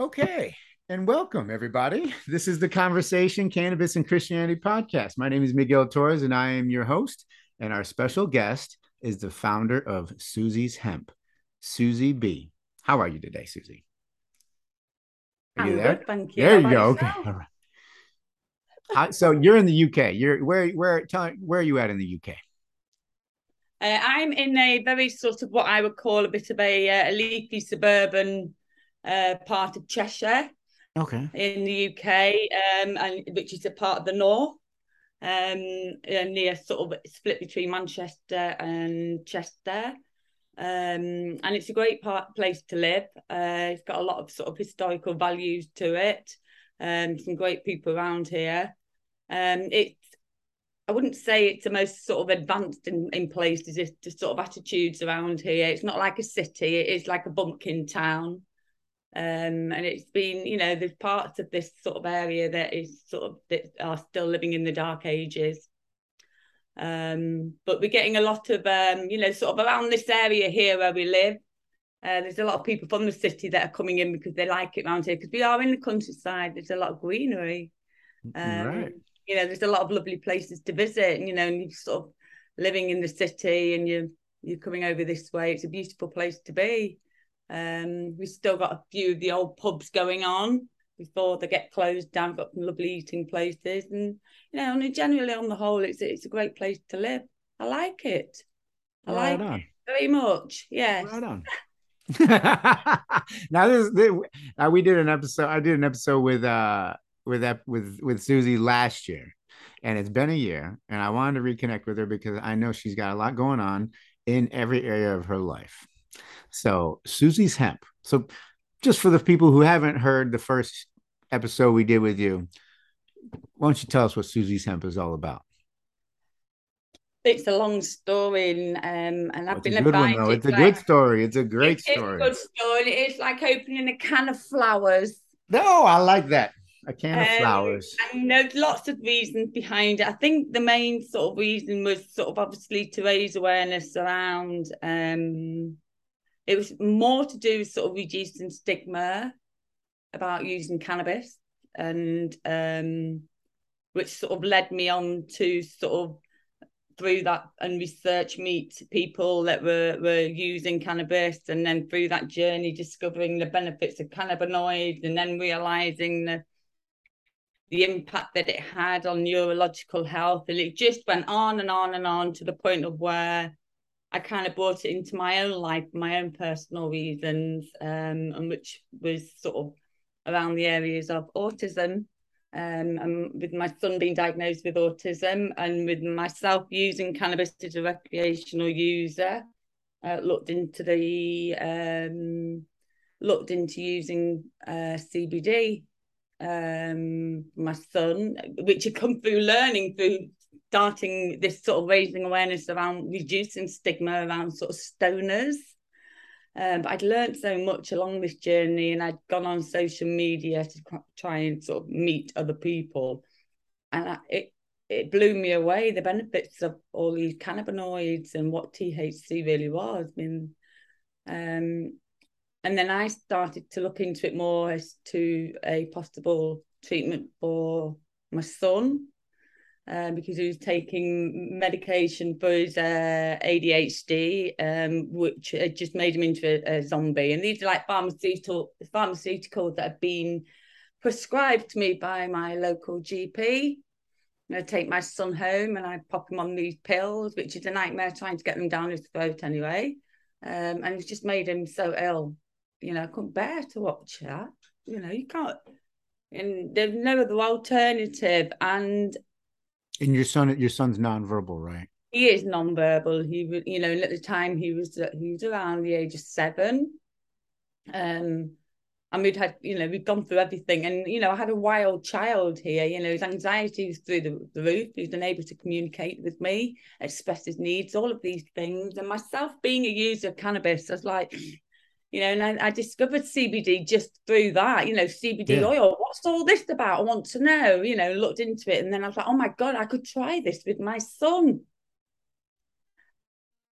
Okay. And welcome, everybody. This is the Conversation Cannabis and Christianity podcast. My name is Miguel Torres, and I am your host. And our special guest is the founder of Susie's Hemp, Susie Bee. How are you today, Susie? Are you I'm there? Good, thank you. There you go. Okay. All right. Uh, so you're in the UK. You're where? Where? Tell where are you at in the UK? Uh, I'm in a very sort of what I would call a bit of a, uh, a leafy suburban uh, part of Cheshire. Okay. In the UK, um, and which is a part of the north, um, near sort of split between Manchester and Chester. Um, and it's a great part, place to live. Uh, it's got a lot of sort of historical values to it. Um, some great people around here. Um, it's I wouldn't say it's the most sort of advanced in, in places. It's the sort of attitudes around here. It's not like a city. It is like a bumpkin town. Um, and it's been, you know, there's parts of this sort of area that is sort of that are still living in the dark ages. Um, but we're getting a lot of, um, you know, sort of around this area here where we live. Uh, there's a lot of people from the city that are coming in because they like it around here because we are in the countryside. There's a lot of greenery. Um, right. You know, there's a lot of lovely places to visit. And, you know, and you're sort of living in the city and you're you're coming over this way. It's a beautiful place to be. Um, we've still got a few of the old pubs going on before they get closed down. We've got some lovely eating places, and you know, and generally on the whole, it's it's a great place to live. I like it. I right like on. it very much. Yes. Right on. now this, this uh, we did an episode. I did an episode with uh with that with with Susie last year, and it's been a year, and I wanted to reconnect with her because I know she's got a lot going on in every area of her life. So Susie's hemp. So just for the people who haven't heard the first episode we did with you, why don't you tell us what Susie's hemp is all about? It's a long story, um, and I've been a good one, though. It's, a like, good story. It's a great story. It's a good story. It's like opening a can of flowers. No, I like that. A can of um, flowers. And there's lots of reasons behind it. I think the main sort of reason was sort of obviously to raise awareness around um, it was more to do with sort of reducing stigma about using cannabis and um, which sort of led me on to sort of through that and research meet people that were were using cannabis and then through that journey discovering the benefits of cannabinoids and then realizing the the impact that it had on neurological health. And it just went on and on and on to the point of where I kind of brought it into my own life, my own personal reasons, um, and which was sort of around the areas of autism. Um, and with my son being diagnosed with autism, and with myself using cannabis as a recreational user, uh, looked into the um, looked into using uh, CBD. Um, my son, which had come through learning through starting this sort of raising awareness around reducing stigma around sort of stoners. Um, but I'd learned so much along this journey, and I'd gone on social media to try and sort of meet other people, and I, it it blew me away the benefits of all these cannabinoids and what THC really was. I mean, um, and then I started to look into it more as to a possible treatment for my son um, because he was taking medication for his uh, ADHD, um, which just made him into a, a, zombie. And these are like pharmaceutical pharmaceuticals that have been prescribed to me by my local GP. I take my son home and I pop him on these pills, which is a nightmare trying to get them down his throat anyway. Um, and it's just made him so ill. You know, I couldn't bear to watch that. You know, you can't. And there's no other alternative. And and your son, your son's nonverbal, right? He is nonverbal. He, you know, at the time he was he was around the age of seven. Um, and we'd had, you know, we'd gone through everything, and you know, I had a wild child here. You know, his anxiety was through the, the roof. He was unable to communicate with me, express his needs, all of these things. And myself being a user of cannabis, I was like, you know, and I, I, discovered CBD just through that, you know, CBD yeah. oil. What's all this about? I want to know, you know, looked into it. And then I was like, oh my God, I could try this with my son.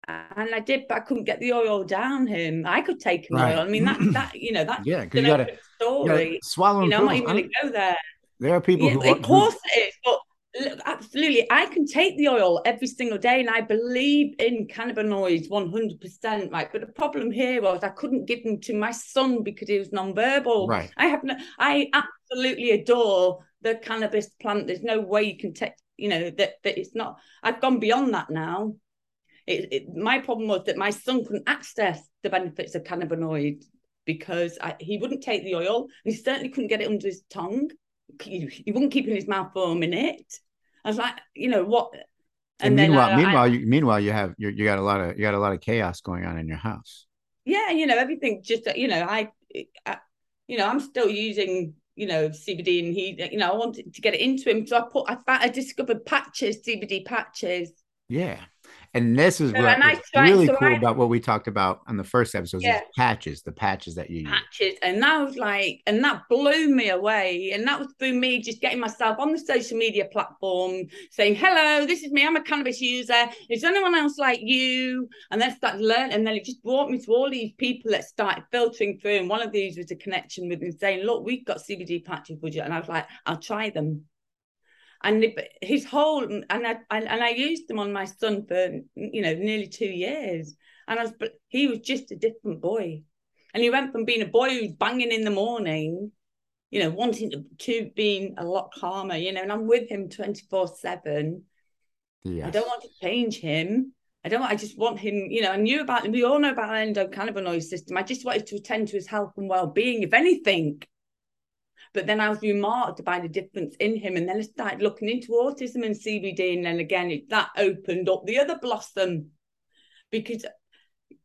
and I did, but I couldn't get the oil down him. I could take him Right. oil. I mean, that that you know that Yeah, you gotta- open You gotta story. swallow You know, I'm not even going to go there. There are people Yeah, who, of who course it is, but look, absolutely, I can take the oil every single day, and I believe in cannabinoids one hundred percent. Right, but the problem here was I couldn't give them to my son because he was non-verbal. right. I have no, I absolutely adore the cannabis plant. There's no way you can take, you know, that that it's not. I've gone beyond that now. It, it, my problem was that my son couldn't access the benefits of cannabinoids because I, he wouldn't take the oil, and he certainly couldn't get it under his tongue. He, wouldn't keep in his mouth for a minute. I was like, you know what? And, then meanwhile, I- I- meanwhile, you meanwhile you have you you got a lot of you got a lot of chaos going on in your house. yeah you know everything just you know I, I you know i'm still using you know cbd and he you know i wanted to get it into him so i put i, I discovered patches cbd patches Yeah. And this is So, what I really so cool I- about what we talked about on the first episode Yeah. is patches, the patches that you use. patches. And that was like and that blew me away. And that was through me just getting myself on the social media platform saying hello this is me. I'm a cannabis user. Is there anyone else like you? And then start learning and then it just brought me to all these people that started filtering through. And one of these was a connection with me saying look we've got cbd patches budget and i was like i'll try them and his whole and I, I and I used them on my son for you know nearly two years, and I was but he was just a different boy, and he went from being a boy who's banging in the morning, you know, wanting to, to being a lot calmer, you know, and I'm with him twenty four seven. Yes. I don't want to change him. I don't. I just want him. You know, I knew about. We all know about the endocannabinoid system. I just wanted to attend to his health and well being, if anything. But then I was remarked by the difference in him, and then I started looking into autism and CBD, and then again it, that opened up the other blossom, because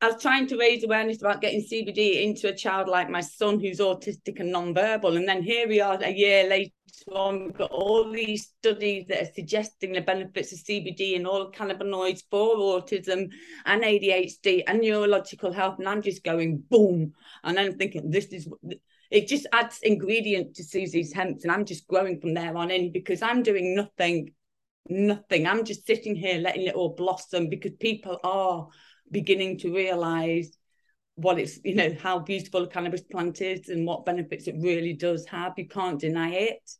I was trying to raise awareness about getting CBD into a child like my son who's autistic and non-verbal, and then here we are a year later on, we've got all these studies that are suggesting the benefits of CBD and all cannabinoids for autism and ADHD and neurological health, and I'm just going boom, and I'm thinking this is it just adds ingredient to Susie's hemp, and I'm just growing from there on in because I'm doing nothing, nothing. I'm just sitting here letting it all blossom because people are beginning to realize what it's, you know, how beautiful a cannabis plant is and what benefits it really does have. You can't deny it.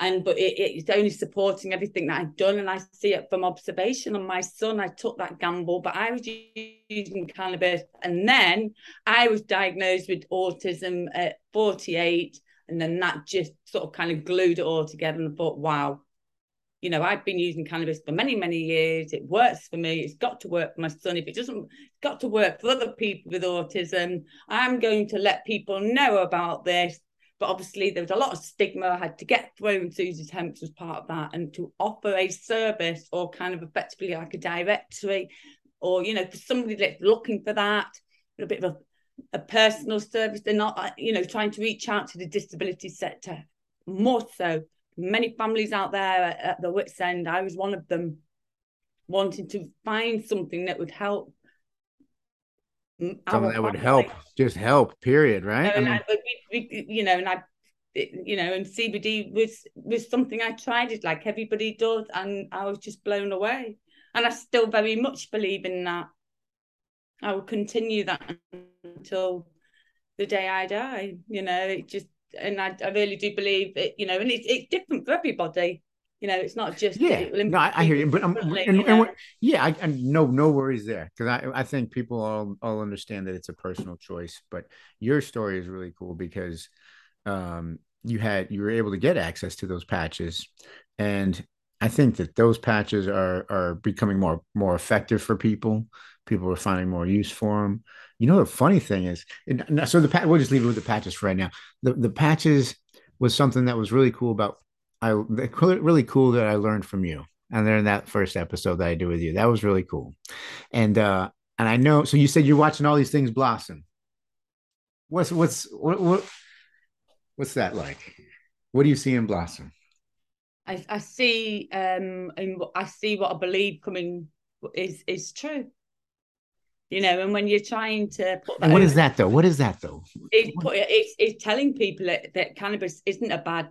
And but it, it's only supporting everything that I've done, and I see it from observation on my son. I took that gamble, but I was using cannabis, and then I was diagnosed with autism at 48, and then that just sort of kind of glued it all together. And I thought, wow, you know, I've been using cannabis for many, many years. It works for me. It's got to work for my son. If it doesn't, it's got to work for other people with autism. I'm going to let people know about this. But obviously, there was a lot of stigma I had to get through, and Susie's Hemps was part of that. And to offer a service or kind of effectively like a directory, or, you know, for somebody that's looking for that, a bit of a, a personal service. They're not, uh, you know, trying to reach out to the disability sector more so many families out there at, at the wits end i was one of them wanting to find something that would help Something that would help, just help, period, You right? know, I mean, I- we- we- you know and i you know and cbd was was something i tried it like everybody does and i was just blown away. And i still very much believe in that. I will continue that until the day i die you know it just and i, I really do believe it you know and it's, it's different for everybody you know it's not just yeah, no, I, I hear you, but um, and, and yeah, I, I no no worries there because I I think people all all understand that it's a personal choice, but your story is really cool because um you had you were able to get access to those patches, and I think that those patches are are becoming more more effective for people. People are finding more use for them. You know, the funny thing is, and- and so the pat we'll just leave it with the patches for right now. The the patches was something that was really cool about I really cool that I learned from you. And then that first episode that I do with you, that was really cool. And uh and I know so you said you're watching all these things blossom. What's what's what, what what's that like? What do you see in blossom? I, I see um and I see what I believe coming is is true. You know, and when you're trying to put what is over- that though? What is that though? it's, it's, it's telling people that, that cannabis isn't a bad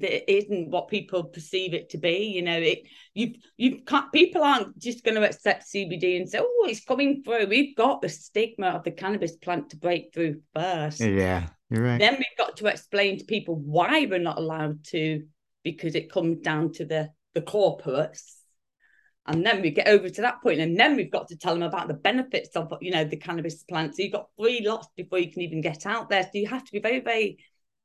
that isn't what people perceive it to be. You know, it you you can't people aren't just going to accept CBD and say, oh, it's coming through. We've got the stigma of the cannabis plant to break through first. Yeah, you're right. Then we've got to explain to people why we're not allowed to, because it comes down to the the corporates. And then we get over to that point, and then we've got to tell them about the benefits of, you know, the cannabis plant. So you've got three lots before you can even get out there. So you have to be very, very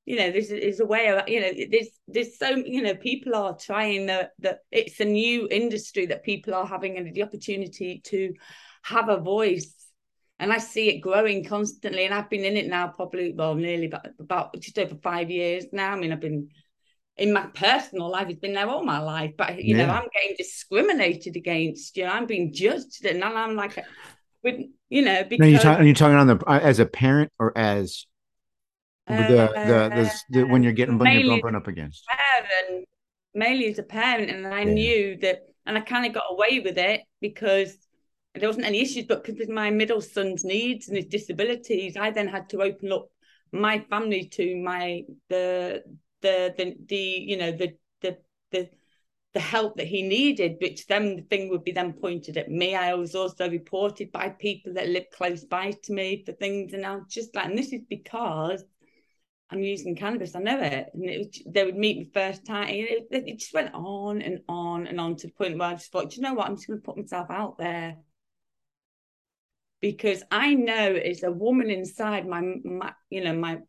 you know, this is a way of, you know, there's there's so you know, people are trying that that it's a new industry that people are having the opportunity to have a voice. And I see it growing constantly. And I've been in it now probably, well, nearly about, about just over five years now. I mean, I've been in my personal life, it's been there all my life. But you yeah. know, I'm getting discriminated against. You know, I'm being judged, and I'm like, with you know, because you're, you're talking on the uh, as a parent or as the, the, uh, the, the, when you're getting when you're bumping up against parent, mainly as a parent and I yeah. knew that and I kind of got away with it because there wasn't any issues but because of my middle son's needs and his disabilities I then had to open up my family to my the the the, the you know the the the the help that he needed, which then the thing would be then pointed at me. I was also reported by people that lived close by to me for things, and I was just like, and this is because I'm using cannabis. I know it. And it was, they would meet me first time. It, it, just went on and on and on to the point where I just thought, you know what? I'm just going to put myself out there. Because I know as a woman inside my, my, you know, my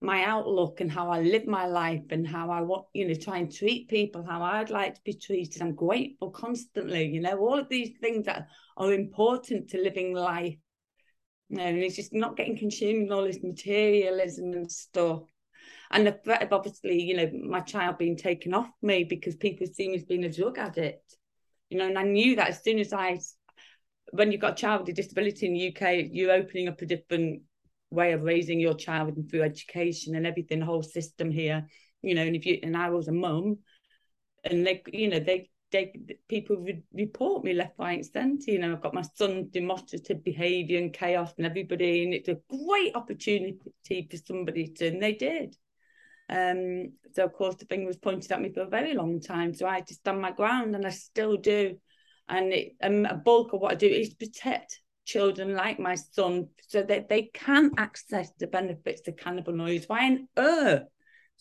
my outlook and how I live my life and how I want, you know, try and treat people, how I'd like to be treated. I'm grateful constantly, you know, all of these things that are important to living life and he's just not getting consumed in all this materialism and stuff. And the threat of obviously, you know, my child being taken off me because people see me as being a drug addict. You know, and I knew that as soon as I, when you've got a child with a disability in the UK, you're opening up a different way of raising your child and through education and everything, the whole system here. You know, and if you and I was a mum, and they, you know, they they people would report me left, right, and centre. You know, I've got my son demonstrative behaviour and chaos and everybody, and it's a great opportunity for somebody to, and they did. Um, so of course the thing was pointed at me for a very long time. So I had to stand my ground, and I still do. And it, and a bulk of what I do is protect children like my son, so that they can access the benefits of cannabinoids. Why on earth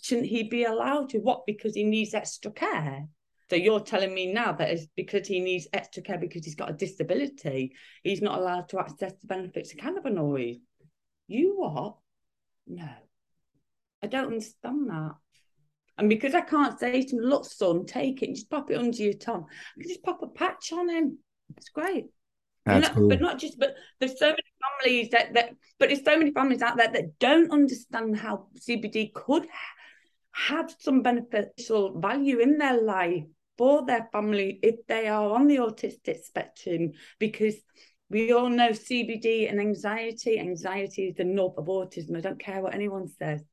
shouldn't he be allowed to? What? Because he needs extra care so you're telling me now that it's because he needs extra care because he's got a disability, he's not allowed to access the benefits of cannabinoids. You what? No. I don't understand that. And because I can't say to him, look, son, take it, just pop it under your tongue. I can just pop a patch on him. It's great. Not, cool. But not just, but there's so many families that that, but there's so many families out there that don't understand how CBD could have some beneficial value in their life for their family if they are on the autistic spectrum because we all know CBD and anxiety. Anxiety is the nub of autism. I don't care what anyone says.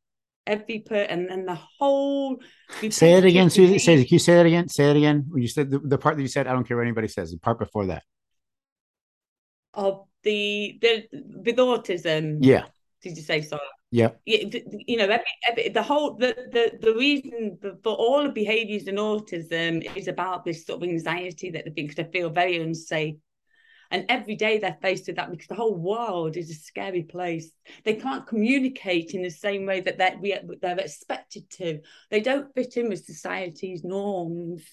Every per and then the whole. Say it again, Susie. Say, can you say that again? Say it again. You said the, the part that you said. I don't care what anybody says. The part before that. Of the the with autism. Yeah. Did you say sorry? Yeah. You know, every, every, the whole the, the the reason for all the behaviours in autism is about this sort of anxiety that they think they feel very unsafe. And every day they're faced with that because the whole world is a scary place. They can't communicate in the same way that they're, they're expected to. They don't fit in with society's norms,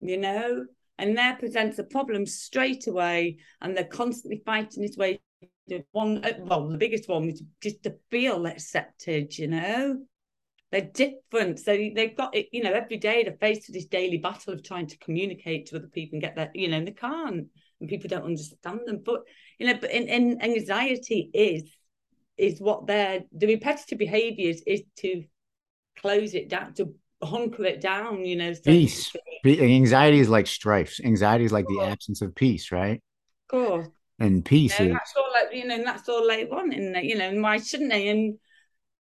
you know? And that presents a problem straight away. And they're constantly fighting this way one, uh, well, the biggest one was just to feel accepted, you know. They're different. So they've got it, you know, every day they're faced with this daily battle of trying to communicate to other people and get that, you know, and they can't. And people don't understand them. But, you know, but in, in anxiety is is what they're the repetitive behaviors is to close it down, to hunker it down, you know. So peace. Anxiety is like strife. Anxiety is like the absence of peace, right? Of course and peace. And that's all like you know, and that's all they want in you know, and why shouldn't they? And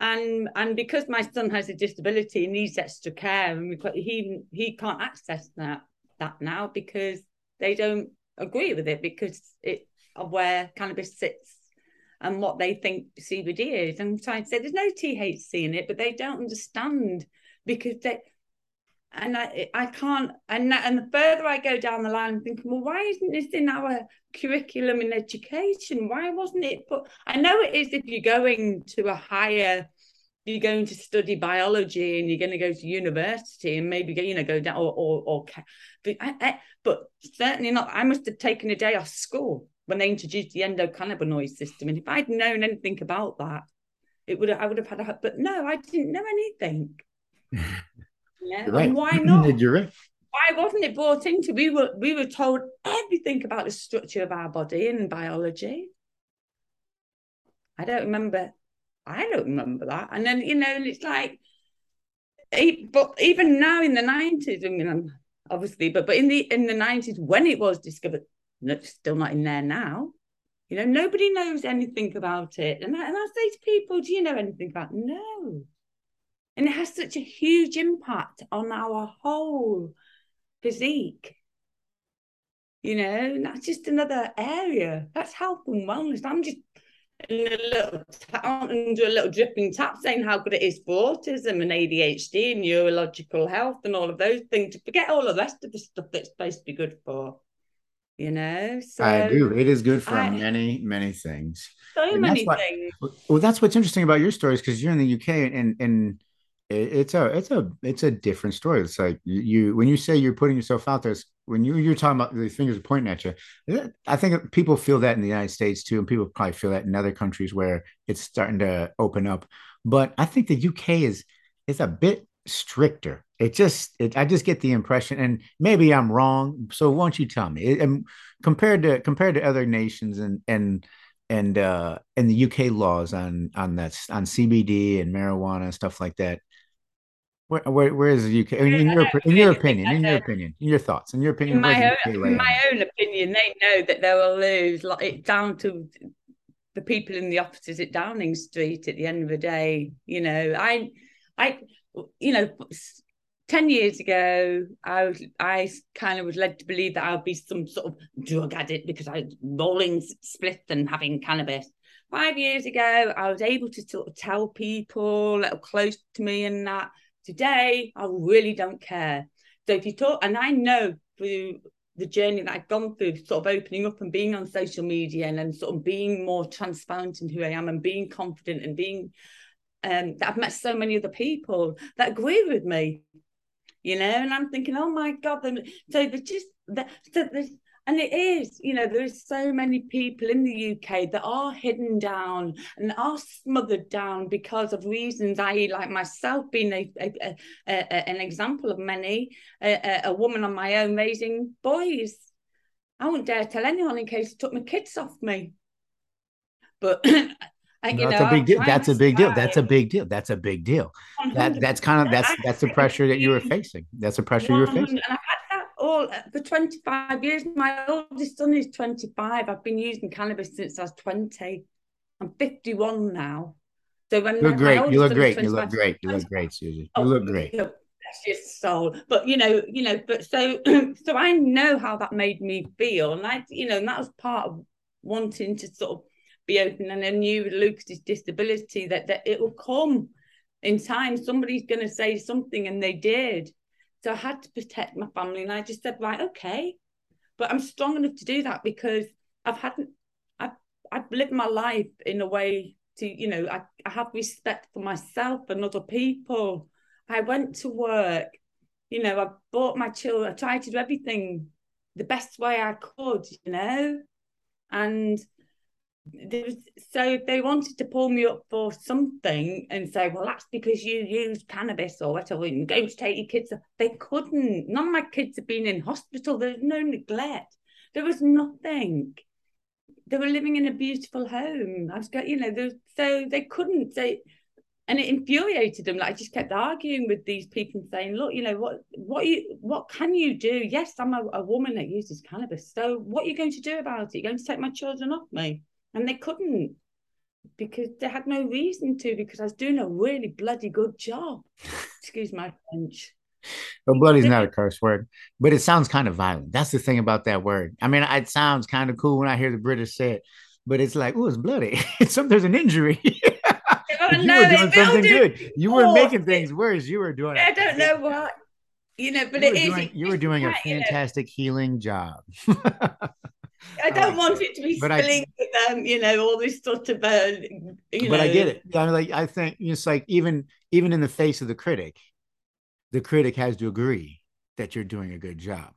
and and because my son has a disability and needs extra care, and we've got he he can't access that that now because they don't agree with it because it of where cannabis sits and what they think CBD is. And I'm trying to say there's no THC in it, but they don't understand because they and I I can't and and the further I go down the line, I'm thinking, well, why isn't this in our curriculum in education? Why wasn't it? But I know it is if you're going to a higher, you're going to study biology and you're going to go to university and maybe you know go down or or, or but, I, I, but certainly not. I must have taken a day off school when they introduced the endocannabinoid system, and if I'd known anything about that, it would I would have had a. But no, I didn't know anything. Yeah. Right. And why not? You're right. Why wasn't it brought into? We were we were told everything about the structure of our body and biology. I don't remember. I don't remember that. And then you know, and it's like, but even now in the nineties, I mean, obviously, but but in the in the nineties when it was discovered, it's still not in there now. You know, nobody knows anything about it. And I, and I say to people, do you know anything about it? No. And it has such a huge impact on our whole physique. You know, that's just another area. That's health and wellness. I'm just in a little town and do a little dripping tap saying how good it is for autism and ADHD and neurological health and all of those things to forget all the rest of the stuff that's supposed to be good for. You know, so I do. It is good for I, many, many things. So and many things. Well, that's what's interesting about your stories because you're in the UK and and it's a it's a it's a different story. It's like you, you when you say you're putting yourself out there, when you you're talking about the fingers pointing at you. I think people feel that in the United States too, and people probably feel that in other countries where it's starting to open up. But I think the UK is is a bit stricter. It just it, I just get the impression, and maybe I'm wrong. So why don't you tell me? It, and compared to compared to other nations and and and uh and the UK laws on on that on CBD and marijuana and stuff like that where, where, where is the UK? In, in your in your opinion, in your opinion, in your thoughts, in your opinion, in my own, my own opinion, they know that they will lose. Like it down to the people in the offices at Downing Street. At the end of the day, you know, I, I, you know, ten years ago, I was, I kind of was led to believe that I'd be some sort of drug addict because I was rolling spliffs and having cannabis. Five years ago, I was able to sort of tell people that were close to me and that Today, I really don't care. So if you talk, and I know through the journey that I've gone through, sort of opening up and being on social media and then sort of being more transparent in who I am and being confident and being um that I've met so many other people that agree with me, you know, and I'm thinking, oh my God, so there's just that so there's and it is, you know, there's so many people in the UK that are hidden down and are smothered down because of reasons, i.e., like myself being a, a, a, a an example of many, a, woman on my own raising boys. I wouldn't dare tell anyone in case it took my kids off me. But I, you that's know, a big deal. That's a big deal. That's a big deal. That's a big deal. That that's kind of that's that's the pressure that you were facing. That's the pressure you were facing. And I've had all for 25 years. My oldest son is 25. I've been using cannabis since I was 20. I'm 51 now. So when you look great, you look great, you look great, you look great, Susie. You oh, look great. Know, your soul. But you know, you know, but so so I know how that made me feel. And I, you know, and that was part of wanting to sort of be open. And I knew with Lucas's disability that that it will come in time. Somebody's gonna say something, and they did. So I had to protect my family. And I just said, right, okay. But I'm strong enough to do that because I've had I've I've lived my life in a way to, you know, I, I have respect for myself and other people. I went to work, you know, I bought my children, I tried to do everything the best way I could, you know. And was, so if they wanted to pull me up for something and say, well, that's because you use cannabis or whatever, and go to take your kids, they couldn't. None of my kids have been in hospital. There's no neglect. There was nothing. They were living in a beautiful home. I was you know, so they couldn't. They and it infuriated them. Like I just kept arguing with these people, saying, "Look, you know what? What you what can you do? Yes, I'm a, a woman that uses cannabis. So what are you going to do about it? You're going to take my children off me?" And they couldn't because they had no reason to because I was doing a really bloody good job. Excuse my French. Well, bloody is not a curse word, but it sounds kind of violent. That's the thing about that word. I mean, it sounds kind of cool when I hear the British say it, but it's like, oh, it's bloody. It's some, there's an injury. don't you were doing something good. You were making things worse. You were doing. I don't know what. You know, but you it is. Doing, you were doing a fantastic you know. healing job. I don't want it to be spilling I, with them, you know, all this sort of, uh, you but know. I get it. I mean, like I think it's like even even in the face of the critic, the critic has to agree that you're doing a good job,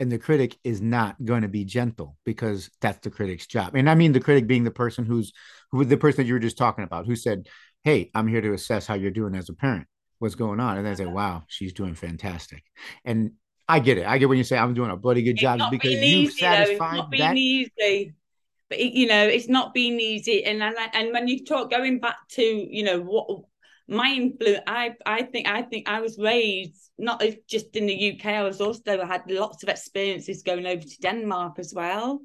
and the critic is not going to be gentle because that's the critic's job. And I mean the critic being the person who's who the person that you were just talking about, who said, "Hey, I'm here to assess how you're doing as a parent." What's going on? And they say, "Wow, she's doing fantastic." And I get it. I get when you say I'm doing a bloody good job because you've easy, satisfied though. It's not that. easy, but it, you know, it's not been easy. And and and when you talk going back to you know what my influence, I I think I think I was raised not just in the UK. I was also I had lots of experiences going over to Denmark as well.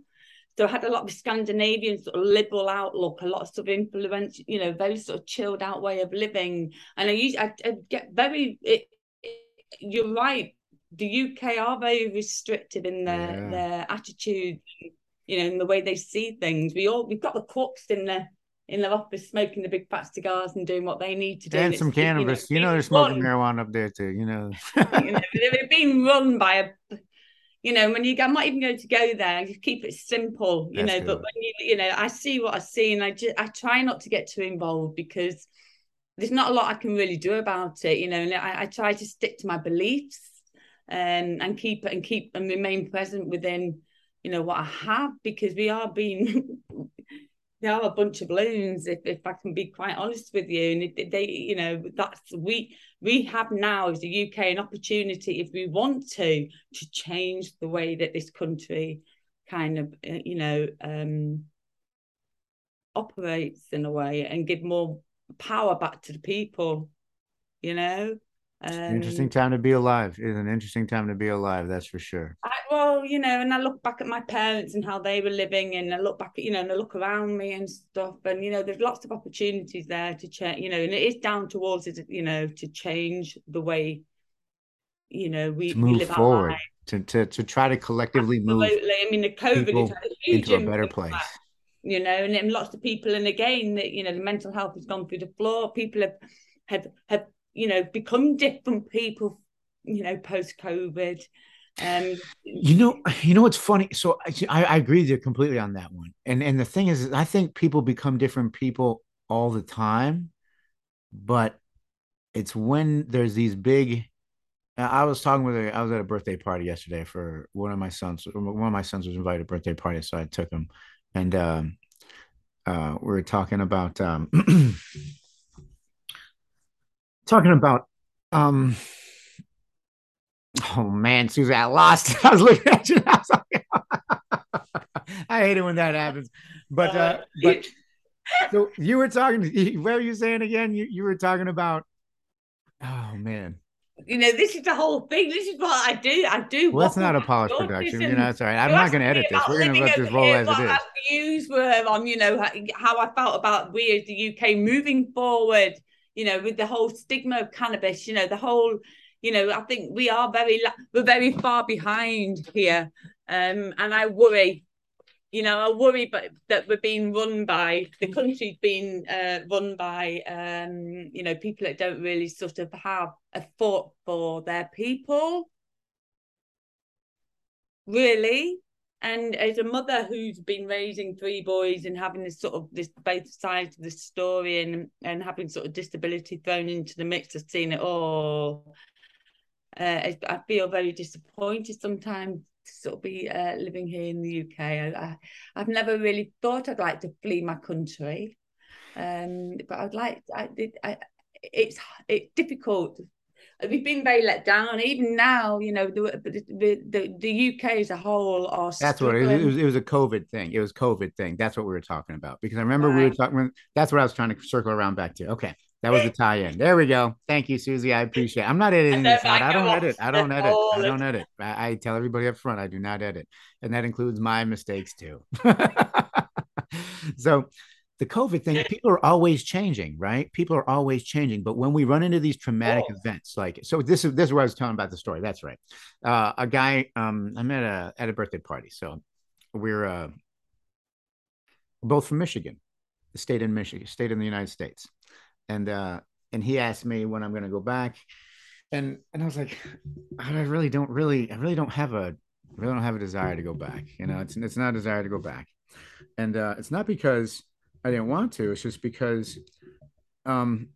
So I had a lot of Scandinavian sort of liberal outlook, a lot of sort of influence, you know, very sort of chilled out way of living. And I used I, I get very. It, it, you're right the UK are very restrictive in their yeah. their attitude, you know, in the way they see things. We all we've got the cooks in the in their office smoking the big fat cigars and doing what they need to do. And, and some cannabis. You know, you know they're smoking run. marijuana up there too, you know. you know, they're being run by a you know, when you I'm not even going to go there, you keep it simple, you That's know, good. but when you you know, I see what I see and I just I try not to get too involved because there's not a lot I can really do about it, you know, and I, I try to stick to my beliefs um, and keep and keep and remain present within you know what I have because we are being they are a bunch of loons if, if I can be quite honest with you. And they you know that's we we have now as the UK an opportunity if we want to to change the way that this country kind of uh, you know um operates in a way and give more power back to the people you know um, interesting time to be alive. It's an interesting time to be alive. That's for sure. I, well, you know, and I look back at my parents and how they were living, and I look back at you know, and I look around me and stuff, and you know, there's lots of opportunities there to change. You know, and it is down towards it, you know, to change the way, you know, we, move we live forward to, to to try to collectively Absolutely. move. I mean, the COVID into a better place. you know, and, and lots of people, and again, that you know, the mental health has gone through the floor. People have have have you know become different people you know post covid um you know you know what's funny so I, I agree with you completely on that one and and the thing is i think people become different people all the time but it's when there's these big I was talking with a, I was at a birthday party yesterday for one of my sons. One of my sons was invited to a birthday party, so I took him, and um, uh, we were talking about um, talking about um oh man i lost i was looking at you I, like, I hate it when that happens but uh but so you were talking what were you saying again you, you were talking about oh man you know, this is the whole thing. This is what I do. I do. Well, it's not a polished production. You know, it's all right. I'm not going to edit this. We're going to let this roll as it is. Views were on, you know, how I felt about we as the UK moving forward you know, with the whole stigma of cannabis, you know, the whole, you know, I think we are very, we're very far behind here. Um, and I worry, you know, I worry but that we're being run by, the country's being uh, run by, um, you know, people that don't really sort of have a thought for their people. Really, and as a mother who's been raising three boys and having this sort of this both sides of the story and and having sort of disability thrown into the mix of seeing it all, uh, I, I, feel very disappointed sometimes to sort of be uh, living here in the UK. I, I, have never really thought I'd like to flee my country, um, but I'd like I, I, it's it's difficult we've been very let down. Even now, you know, the the the, the UK as a whole are. That's what it was, it was. It was a COVID thing. It was COVID thing. That's what we were talking about. Because I remember right. we were talking. That's what I was trying to circle around back to. Okay, that was the tie-in. There we go. Thank you, Susie. I appreciate. It. I'm not editing this out. I don't edit. I don't edit. I don't edit. I, I tell everybody up front I do not edit, and that includes my mistakes too. so the COVID thing, people are always changing, right? People are always changing. But when we run into these traumatic oh. events, like so, this is this is what I was telling about the story. That's right. Uh, a guy, um, I'm at a at a birthday party, so we're uh, both from Michigan, the state in Michigan, state in the United States, and uh, and he asked me when I'm going to go back, and and I was like, I really don't really, I really don't have a, really don't have a desire to go back. You know, it's it's not a desire to go back, and uh, it's not because I didn't want to. It's just because, um,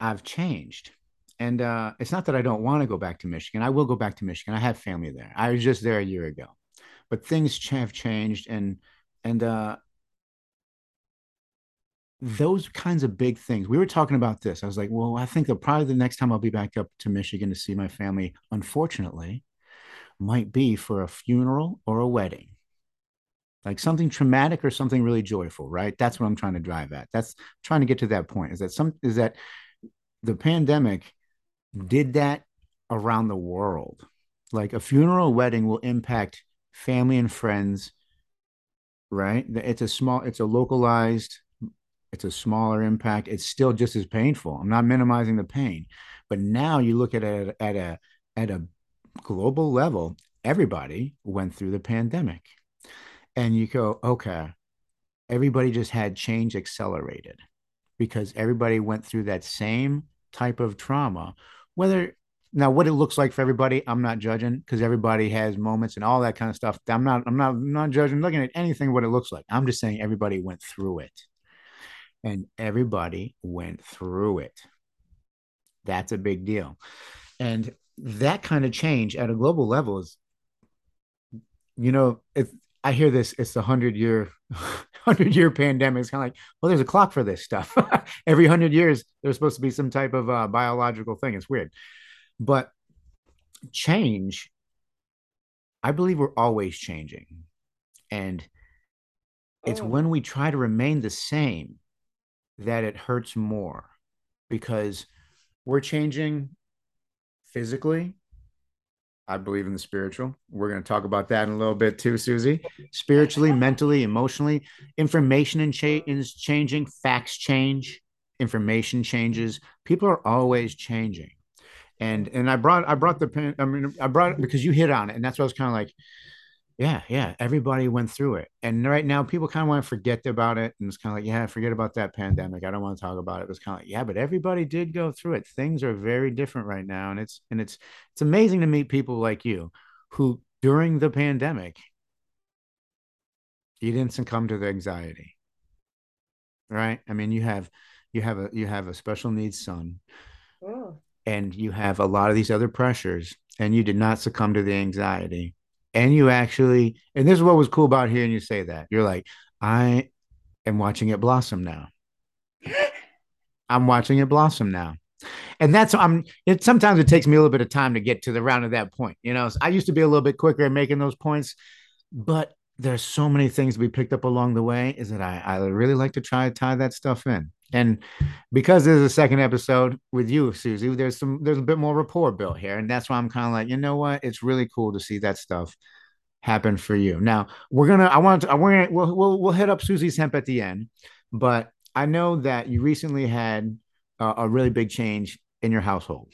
I've changed. And uh, it's not that I don't want to go back to Michigan. I will go back to Michigan. I have family there. I was just there a year ago, but things have changed, and and uh, those kinds of big things. We were talking about this. I was like, well, I think that probably the next time I'll be back up to Michigan to see my family, unfortunately, might be for a funeral or a wedding. Like something traumatic or something really joyful, right? That's what I'm trying to drive at. That's trying to get to that point. Is that some is that the pandemic did that around the world. Like a funeral wedding will impact family and friends, right? It's a small, it's a localized, it's a smaller impact. It's still just as painful. I'm not minimizing the pain, but now you look at it at a at a global level. Everybody went through the pandemic, and you go, okay, everybody just had change accelerated because everybody went through that same type of trauma. Whether now what it looks like for everybody i'm not judging because everybody has moments and all that kind of stuff. I'm not i'm not I'm not judging looking at anything what it looks like. I'm just saying everybody went through it. And everybody went through it. That's a big deal. And that kind of change at a global level is you know if i hear this it's a hundred year hundred year pandemic. It's kind of like well there's a clock for this stuff. Every hundred years there's supposed to be some type of uh, biological thing. It's weird. But change i believe we're always changing. And it's oh. when we try to remain the same that it hurts more because we're changing physically I believe in the spiritual. We're going to talk about that in a little bit too, Susie. Spiritually, mentally, emotionally, information and cha- is changing. Facts change. Information changes. People are always changing, and and I brought I brought the I mean I brought it because you hit on it, and that's what I was kind of like yeah, yeah. Everybody went through it. And right now people kind of want to forget about it. And it's kind of like, yeah, forget about that pandemic. I don't want to talk about it. It's kind of like, yeah, but everybody did go through it. Things are very different right now. And it's and it's it's amazing to meet people like you who during the pandemic you didn't succumb to the anxiety. Right? I mean, you have you have a you have a special needs son. Oh. And you have a lot of these other pressures and you did not succumb to the anxiety and you actually and this is what was cool about hearing you say that. You're like i am watching it blossom now. I'm watching it blossom now. And that's i'm it sometimes it takes me a little bit of time to get to the round of that point you know? I used to be a little bit quicker at making those points but there's so many things to be picked up along the way is that i i really like to try to tie that stuff in and because there's a second episode with you, Susie, there's some there's a bit more rapport built here. And that's why I'm kind of like, you know what? It's really cool to see that stuff happen for you. Now we're gonna I want to we're gonna we'll we'll, we'll hit up Susie's hemp at the end, but I know that you recently had a, a really big change in your household.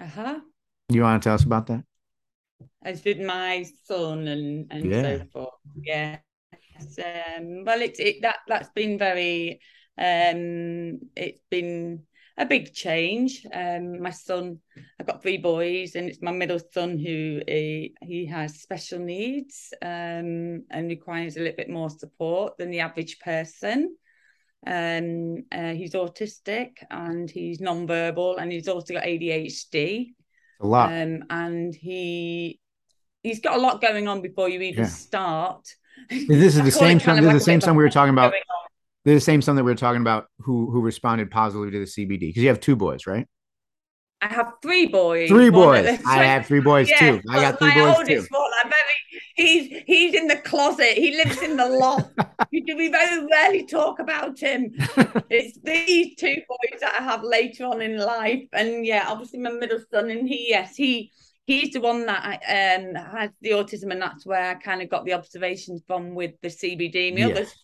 Uh-huh. You want to tell us about that? As did my son and and yeah. so forth. Yeah. Um, well, it's it that that's been very um, it's been a big change. Um, my son, I've got three boys, and it's my middle son who he, he has special needs um, and requires a little bit more support than the average person. Um, uh, he's autistic and he's non-verbal, and he's also got ADHD. A lot. Um, and he he's got a lot going on before you even yeah. start. This is the same. Son, this is the same son we were talking about they're the same son that we were talking about who who responded positively to the CBD because you have two boys, right? I have three boys. Three boys. I have three boys yeah, too. I got three boys too. One, very, he's he's in the closet. He lives in the loft. we very rarely talk about him. it's these two boys that I have later on in life, and yeah, obviously my middle son, and he yes he he's the one that um has the autism, and that's where I kind of got the observations from with the CBD. The yes. others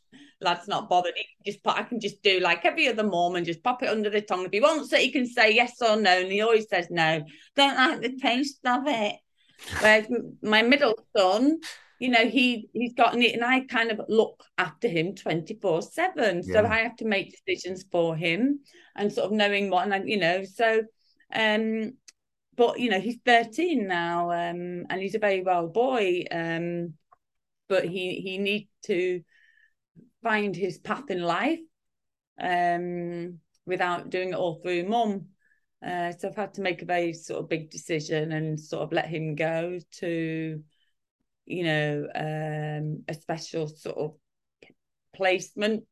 lad's not bothered. He can just put, I can just do like every other mom and just pop it under the tongue. If he wants it, he can say yes or no. And he always says no. Don't like the taste of it. Whereas my middle son, you know, he he's gotten it, and I kind of look after him twenty four seven. So I have to make decisions for him, and sort of knowing what, and I, you know, so um, but you know, he's thirteen now, um, and he's a very well boy, um, but he he needs to find his path in life, um, without doing it all through mum. Uh, so I've had to make a very sort of big decision and sort of let him go to you know, um, a special sort of placement,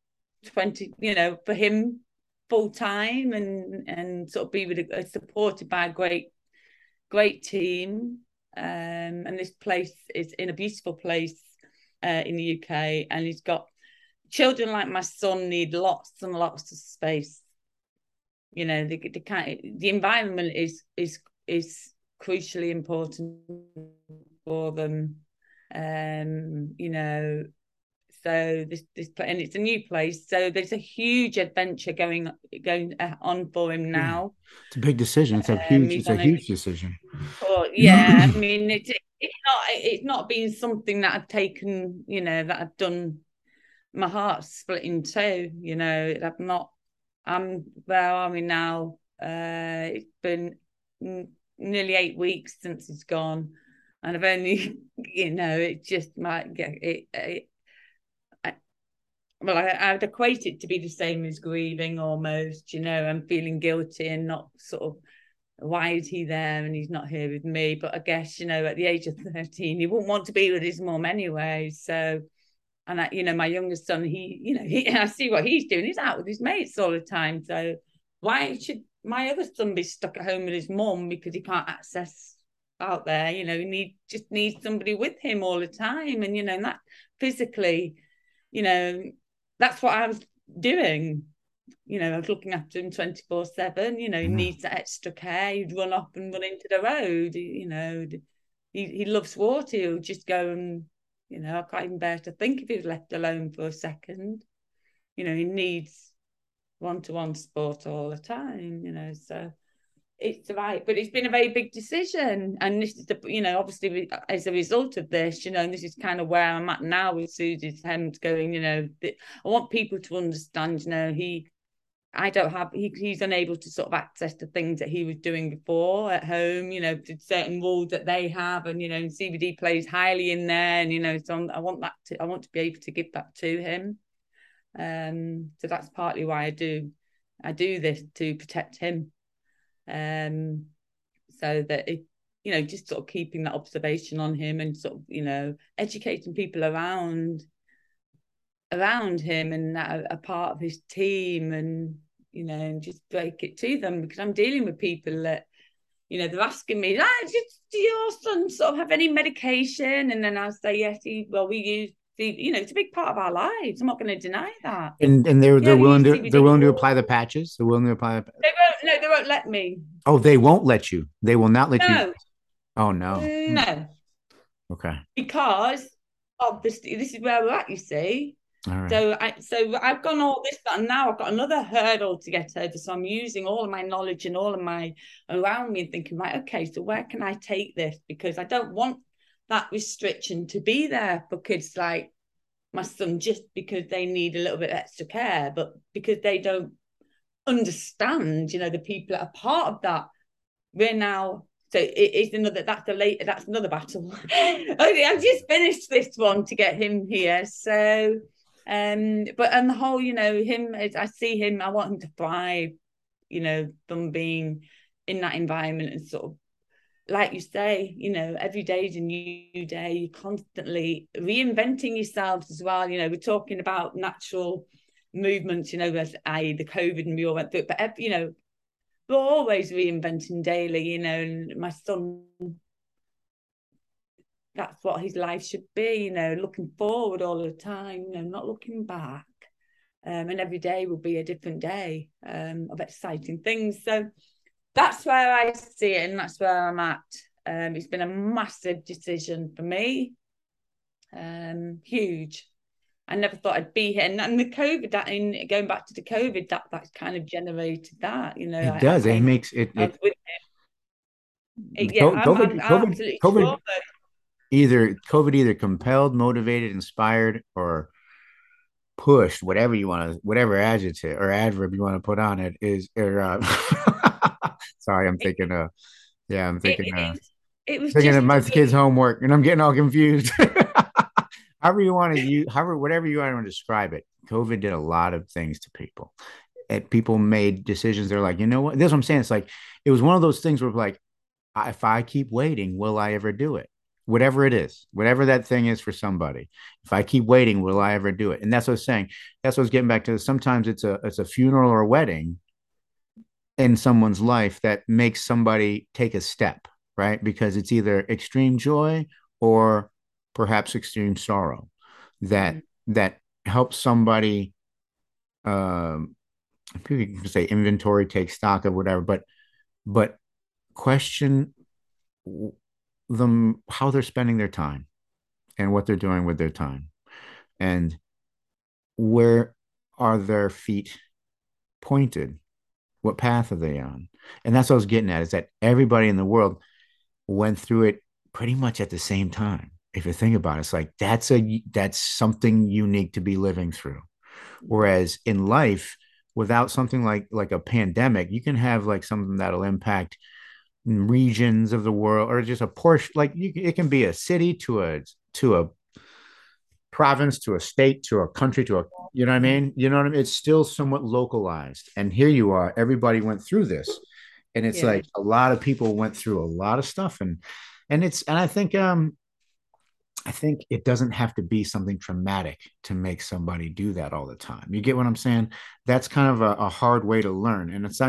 20, you know, for him full time and and sort of be with a, supported by a great great team um and this place is in a beautiful place uh, in the UK and he's got children like my son need lots and lots of space you know the the kind the environment is is is crucially important for them um, you know, so this this and it's a new place, so there's a huge adventure going going uh, on for him now. It's a big decision. It's a um, huge. It's a huge decision. But yeah, I mean, it's it's not it's not been something that I've taken. You know, that I've done. My heart split in two. You know, I've not. I'm where are we now? Uh, it's been nearly eight weeks since he's gone and I've only, you know, it just might get it. it well, I, I'd equate it to be the same as grieving almost, you know, I'm feeling guilty and not sort of why is he there and he's not here with me? But I guess, you know, at the age of 13, he wouldn't want to be with his mum anyway. So, and I, you know, my youngest son, he, you know, he, I see what he's doing. He's out with his mates all the time. So why should my other son be stuck at home with his mum because he can't access out there you know he need just needs somebody with him all the time and you know that physically you know that's what i was doing you know i was looking after him 24 7 you know he mm. needs extra care he'd run up and run into the road you know he, he loves water he'll just go and you know i can't even bear to think if he was left alone for a second. You know he needs one-to-one sport all the time you know so it's right but it's been a very big decision. And this is the you know obviously as a result of this you know this is kind of where i'm at now with susie's hemp going you know i want people to understand you know he i don't have he, he's unable to sort of access the things that he was doing before at home you know certain rules that they have and you know cbd plays highly in there and you know so i want that to i want to be able to give that to him. Um so that's partly why i do i do this to protect him. Um, so that it, you know, just sort of keeping that observation on him and sort of, you know, educating people around around him and that a part of his team and you know and just break it to them because I'm dealing with people that you know they're asking me ah, do your son sort of have any medication and then I'll say yes he well we use the, you know, it's a big part of our lives. I'm not going to deny that. And and they're they're willing to they're willing to apply the patches. They're willing to apply. The... They won't. No, they won't let me. Oh, they won't let you. They will not let no. you. Oh no. No. Okay. Because obviously, this is where we're at. You see. So I so I've gone all this, but now I've got another hurdle to get over. So I'm using all of my knowledge and all of my around me and thinking, right, okay, so where can I take this? Because I don't want that restriction to be there for kids like my son just because they need a little bit extra care, but because they don't understand, you know, the people that are part of that. We're now so it is another that's the late that's another battle. okay, I've just finished this one to get him here. So um but and the whole, you know, him as I see him, I want him to thrive, you know, from being in that environment and sort of like you say, you know, every day is a new day. You're constantly reinventing yourselves as well. You know, we're talking about natural movements, you know, as I the COVID and we all went through it, but you know, we're always reinventing daily, you know, and my son that's what his life should be, you know, looking forward all the time, you know, not looking back. Um, and every day will be a different day um, of exciting things. So that's where I see it, and that's where I'm at. Um, it's been a massive decision for me, um, huge. I never thought I'd be here, and, and the COVID that in going back to the COVID that that's kind of generated that. You know, it I, does. I, it makes it. it, it yeah, COVID, I'm, I'm, COVID, COVID, either COVID either compelled, motivated, inspired, or pushed, whatever you want to, whatever adjective or adverb you want to put on it is. Or, uh, sorry, I'm thinking. Uh, yeah, I'm thinking. It, uh, it was thinking of my kids' homework, and I'm getting all confused. however you want to use, however, whatever you want to describe it. COVID did a lot of things to people. And people made decisions. They're like, you know what? This is what I'm saying. It's like it was one of those things where like, if I keep waiting, will I ever do it? whatever it is, whatever that thing is for somebody. If I keep waiting, will I ever do it? And that's what I was saying. That's what I was getting back to. Sometimes it's a it's a funeral or a wedding in someone's life that makes somebody take a step, right? Because it's either extreme joy or perhaps extreme sorrow that mm-hmm. that helps somebody um people can say inventory, take stock of whatever, but but question them how they're spending their time and what they're doing with their time. And where are their feet pointed? What path are they on? And that's what i was getting at is that everybody in the world went through it pretty much at the same time. If you think about it it's like that's a that's something unique to be living through. Whereas in life without something like like a pandemic you can have like something that'll impact regions of the world or just a portion like you, it can be a city to a to a province to a state to a country to a you know what i mean? You know what i mean? It's still somewhat localized. And here you are everybody went through this. And it's yeah. like a lot of people went through a lot of stuff. And and it's and i think um i think it doesn't have to be something traumatic to make somebody do that all the time. You get what i'm saying? That's kind of a, a hard way to learn. And it's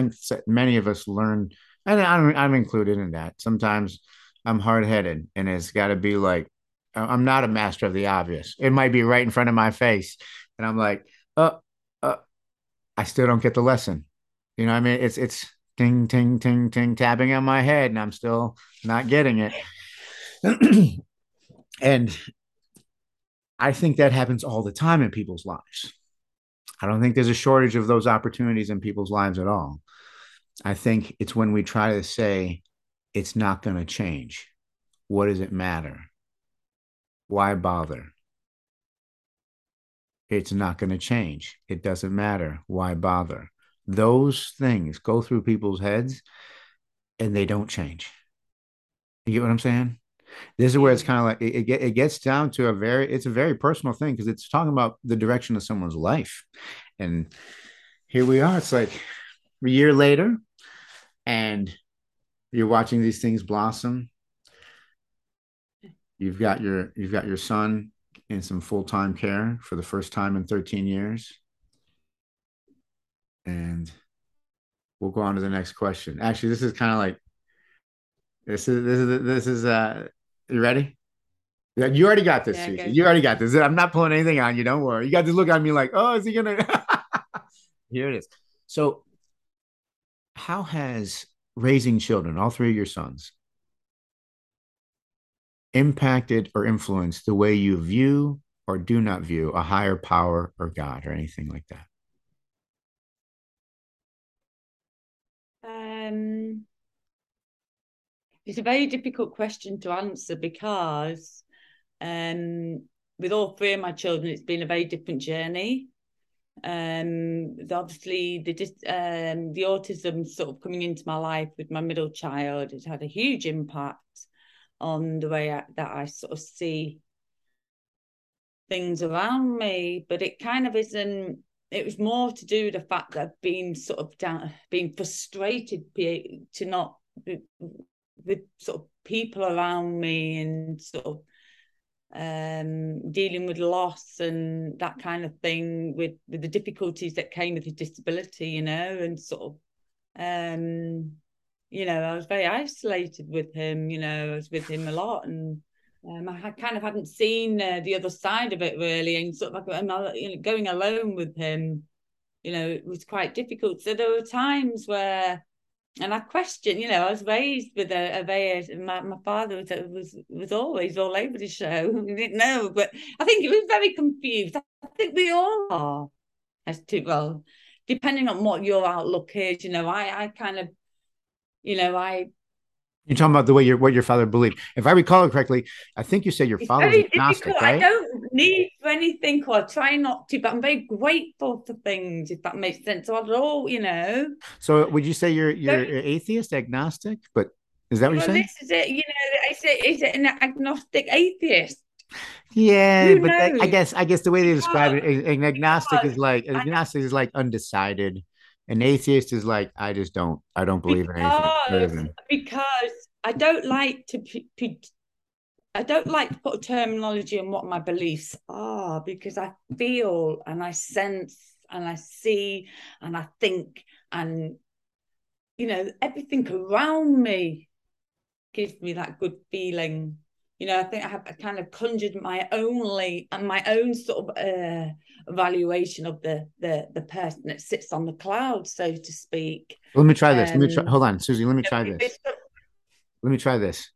many of us learn and I'm I'm included in that. Sometimes I'm hard headed, and it's got to be like I'm not a master of the obvious. It might be right in front of my face, and I'm like, uh, uh, I still don't get the lesson. You know, I mean, it's it's ting ting ting ting tapping on my head, and I'm still not getting it. and I think that happens all the time in people's lives. I don't think there's a shortage of those opportunities in people's lives at all. I think it's when we try to say it's not going to change. What does it matter? Why bother? It's not going to change. It doesn't matter. Why bother? Those things go through people's heads and they don't change. You get what I'm saying? This is where it's mm-hmm. kind of like it, it, it gets down to a very, it's a very personal thing because it's talking about the direction of someone's life. And here we are. It's like a year later, and you're watching these things blossom. You've got your you've got your son in some full-time care for the first time in 13 years. And we'll go on to the next question. Actually, this is kind of like this is this is this is uh you ready? Yeah, you already got this, yeah, You already got this. I'm not pulling anything on you. Don't worry. You got to look at me like, oh, is he gonna? Here it is. So how has raising children, all three of your sons, impacted or influenced the way you view or do not view a higher power or God or anything like that? Um, it's a very difficult question to answer because um, with all three of my children, it's been a very different journey um obviously the um the autism sort of coming into my life with my middle child it had a huge impact on the way I, that I sort of see things around me. But it kind of isn't it was more to do with the fact that I've been sort of down being frustrated to not with sort of people around me and sort of um, dealing with loss and that kind of thing with, with the difficulties that came with his disability, you know, and sort of, um, you know, I was very isolated with him, you know, I was with him a lot and um, I had, kind of hadn't seen uh, the other side of it really and sort of like you know, going alone with him, you know, it was quite difficult. So there were times where and I question, you know, I was raised with a, a very my, my father was, was was always all over the show. We didn't know, but I think he was very confused. I think we all are as to well, depending on what your outlook is. You know, I I kind of, you know, I You're talking about the way your what your father believed. If I recall it correctly, I think you said your father was agnostic, right? I don't need for anything or try not to, but I'm very grateful for things, if that makes sense. So I all, you know. So would you say you're you're atheist, agnostic? But is that what well, you're saying? This is it. You know, I say is it an agnostic atheist? Yeah, Who but knows? I guess I guess the way they describe it, an agnostic is like agnostic is like undecided an atheist is like i just don't i don't believe because, in anything because i don't like to i don't like to put terminology on what my beliefs are because i feel and i sense and i see and i think and you know everything around me gives me that good feeling you know, I think I have kind of conjured my only and my own sort of uh, evaluation of the the the person that sits on the cloud, so to speak. Let me try this. Um, let me try. Hold on, Susie. Let me try this. Let me try this.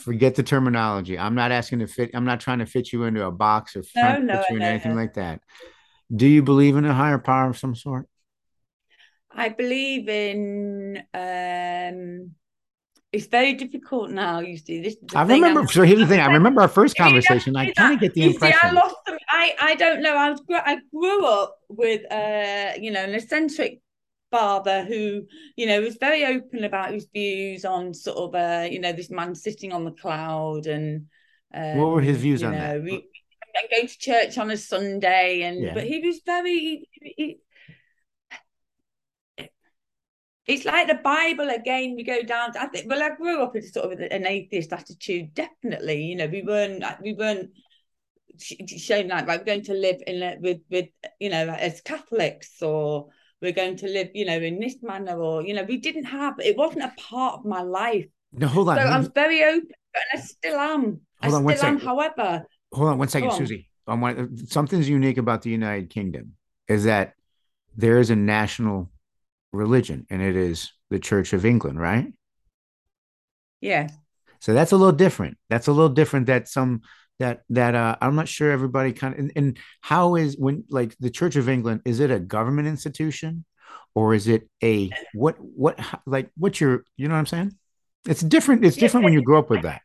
Forget the terminology. I'm not asking to fit. I'm not trying to fit you into a box or no, no, you in anything like that. Do you believe in a higher power of some sort? I believe in um it's very difficult now. You see, this. I remember. so here's the thing. I remember our first conversation. I kind of get the impression. See, I lost them. I I don't know. I was I grew up with uh you know an eccentric father who you know was very open about his views on sort of uh you know this man sitting on the cloud and. Um, what were his views on know, that? We, going to church on a Sunday, and yeah. but he was very. He, it's like the Bible again. We go down. To, I think. Well, I grew up in sort of an atheist attitude. Definitely, you know, we weren't. We weren't shown like we're going to live in a, with with you know as Catholics or we're going to live you know in this manner or you know we didn't have it wasn't a part of my life. No, hold on. So I'm very open, and I still am. Hold I on one second. Am, however, hold on one second, Susie. On one, something's unique about the United Kingdom is that there is a national religion, and it is the Church of England, right? Yeah. So that's a little different. That's a little different. That some that that uh, I'm not sure everybody kind of and, and how is when like the Church of England is it a government institution or is it a what what like what's your you know what I'm saying? It's different. It's different yeah, when you grow up with that.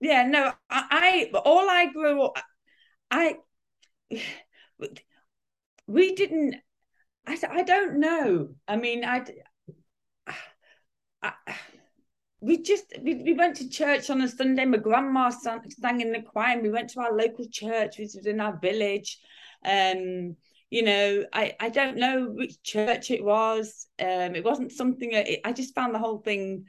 Yeah. No. I, I all I grew up. I we didn't I, I don't know. I mean, I, I we just we, we went to church on a Sunday. My grandma sang, sang in the choir, and we went to our local church, which was in our village. Um, you know, I I don't know which church it was. Um, it wasn't something. It, I just found the whole thing.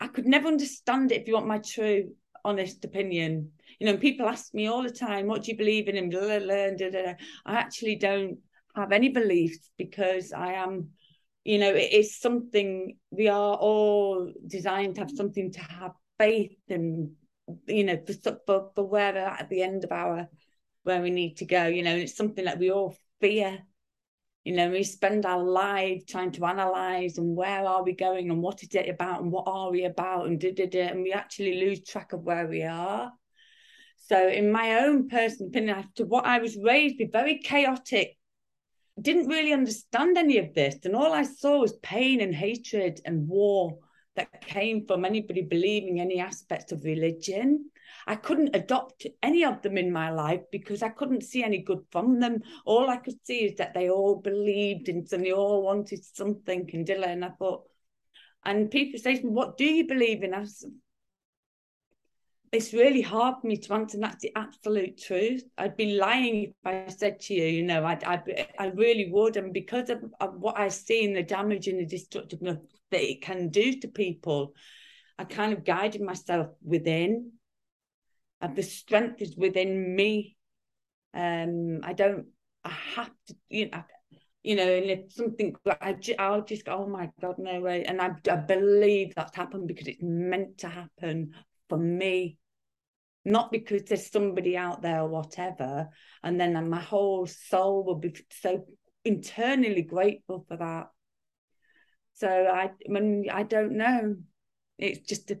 I could never understand it. If you want my true, honest opinion, you know, people ask me all the time, "What do you believe in?" And blah, blah, blah, I actually don't have any beliefs because I am, you know, it is something we are all designed to have something to have faith in, you know, for, for, for where we're at, at the end of our where we need to go, you know, and it's something that we all fear. You know, we spend our life trying to analyze and where are we going and what is it about and what are we about and did it and we actually lose track of where we are. So, in my own personal opinion, after what I was raised with, very chaotic didn't really understand any of this. And all I saw was pain and hatred and war that came from anybody believing any aspects of religion. I couldn't adopt any of them in my life because I couldn't see any good from them. All I could see is that they all believed in and they all wanted something and And I thought, and people say to me, What do you believe in? I said, it's really hard for me to answer. And that's the absolute truth. I'd be lying if I said to you, you know, I, I, I really would. And because of, of what I see in the damage and the destructiveness that it can do to people, I kind of guided myself within. And the strength is within me. Um, I don't. I have to. You know. You know, and if something, I, I'll just go, oh my God, no way. And I, I believe that's happened because it's meant to happen for me not because there's somebody out there or whatever. And then my whole soul will be so internally grateful for that. So I, when I don't know, it's just a.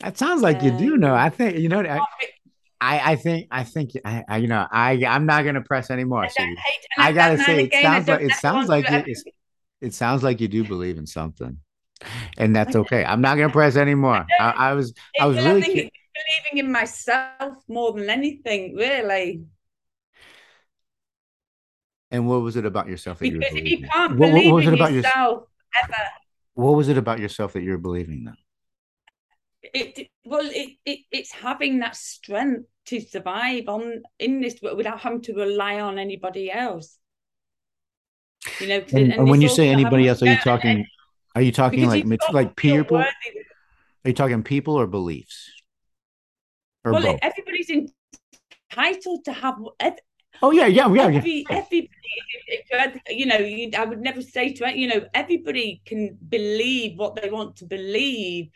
That sounds like um, you do know. I think you know. I, I, I think I think I, I, you know I I'm not gonna press anymore. So I, I gotta say it sounds like it sounds like you, it sounds like you do believe in something. and that's okay. I'm not going to press anymore. I, I was, I was really believing in myself more than anything, really. And what was it about yourself that because you you believing? can't What- what was it in about yourself ever, What was it about yourself that you were believing then? it well, it, it it's having that strength to survive on in this without having to rely on anybody else. You know, And, and when you say anybody else, are you talking? Are you talking like you've mat- got like people? Are you talking people or beliefs? Or Well, both? everybody's entitled to have ev- Oh yeah, yeah, yeah. yeah. every everybody you know you, i would never say to you know everybody can believe what they want to believe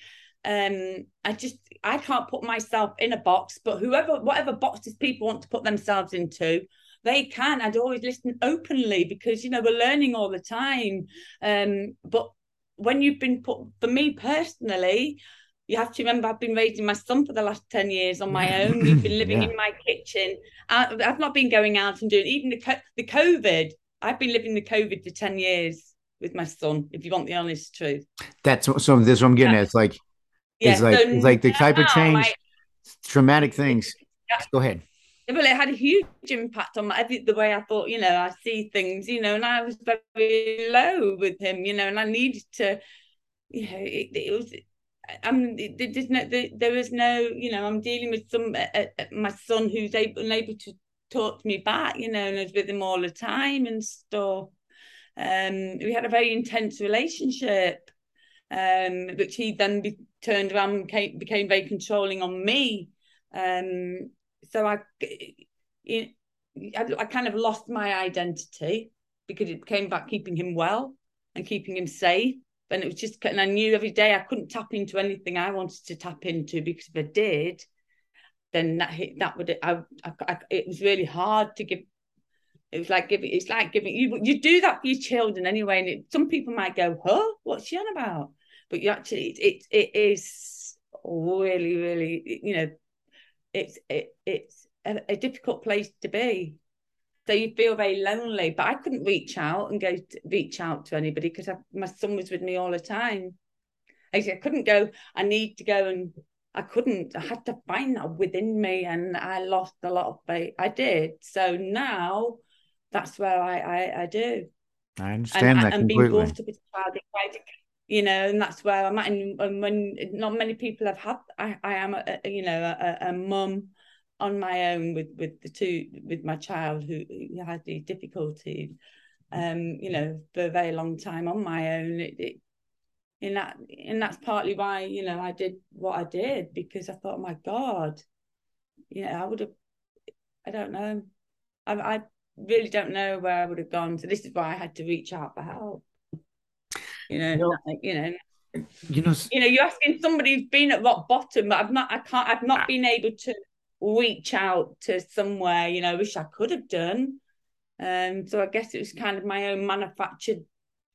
um i just i can't put myself in a box but whoever whatever boxes people want to put themselves into they can i'd always listen openly because you know we're learning all the time um but when you've been put for me personally you have to remember I've been raising my son for the last 10 years on my own. We've been living Yeah. in my kitchen. I, I've not been going out and doing even the, the COVID. I've been living the COVID for 10 years with my son, if you want the honest truth. That's what- so. This is what I'm getting at. It's like Yeah, it's like so it's like the type of change, like, traumatic things. Yeah. Go ahead. well, it had a huge impact on my, the way I thought, you know, I see things, you know, and I was very low with him, you know, and I needed to, you know, it, it was. I'm. There's no. There is no. You know, I'm dealing with some. Uh, my son who's able unable to talk to me back. You know, and I was with him all the time and stuff. Um, we had a very intense relationship, um, which he then be, turned around and became, became very controlling on me. Um, so I, I, I kind of lost my identity because it came back keeping him well and keeping him safe. And it was just, and I knew every day I couldn't tap into anything I wanted to tap into because if I did, then that hit, that would I, I, I it was really hard to give. It was like giving. It's like giving you. You do that for your children anyway, and it, some people might go, "Huh, what's she on about?" But you actually, it it, it is really, really, you know, it's it it's a, a difficult place to be. So you feel very lonely. But I couldn't reach out and go to, reach out to anybody because my son was with me all the time. I, I couldn't go. I need to go and I couldn't. I had to find that within me, and I lost a lot of faith. I did. So now that's where I I, I do. I understand and, that and being completely. brought up as a child, you know, and that's where I'm at. And, and when not many people have had, I, I am, a, a, you know, a, a mum on my own with with the two with my child who, who had these difficulties. Um, you know, for a very long time on my own. It, it, and that and that's partly why you know I did what I did because I thought, my God, you know, I would have. I don't know. I, I really don't know where I would have gone. So this is why I had to reach out for help. You know, No. like, you know, you know you know you're asking somebody who's been at rock bottom, but I've not, I can't, I've not been able to reach out to somewhere. You know, wish I could have done. Um, so I guess it was kind of my own manufactured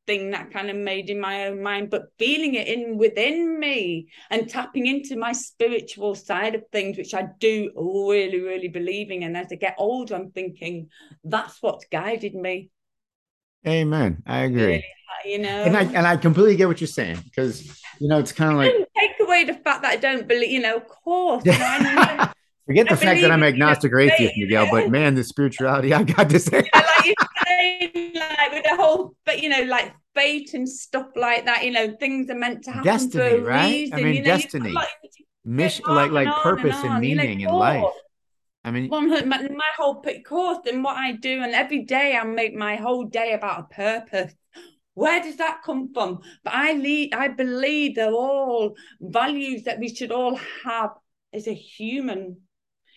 thing that kind of made in my own mind, but feeling it in within me and tapping into my spiritual side of things, which I do really, really believing. And as I get older, I'm thinking that's what's guided me. amen. I agree. You know, And I and I completely get what you're saying because you know it's kind of like take away the fact that I don't believe. You know, of course. You know, I know, forget the I fact that I'm agnostic or atheist, Miguel. But man, the spirituality I got to say. know, like you say, like with the whole, but you know, like fate and stuff like that. You know, things are meant to happen Destiny, right? I mean, you know, destiny. like, Mission, like like and purpose and and on, you know, meaning in life. Oh, I mean, One my, my whole course and what I do, and every day I make my whole day about a purpose. Where does that come from? But I lead, I believe they're all values that we should all have as a human.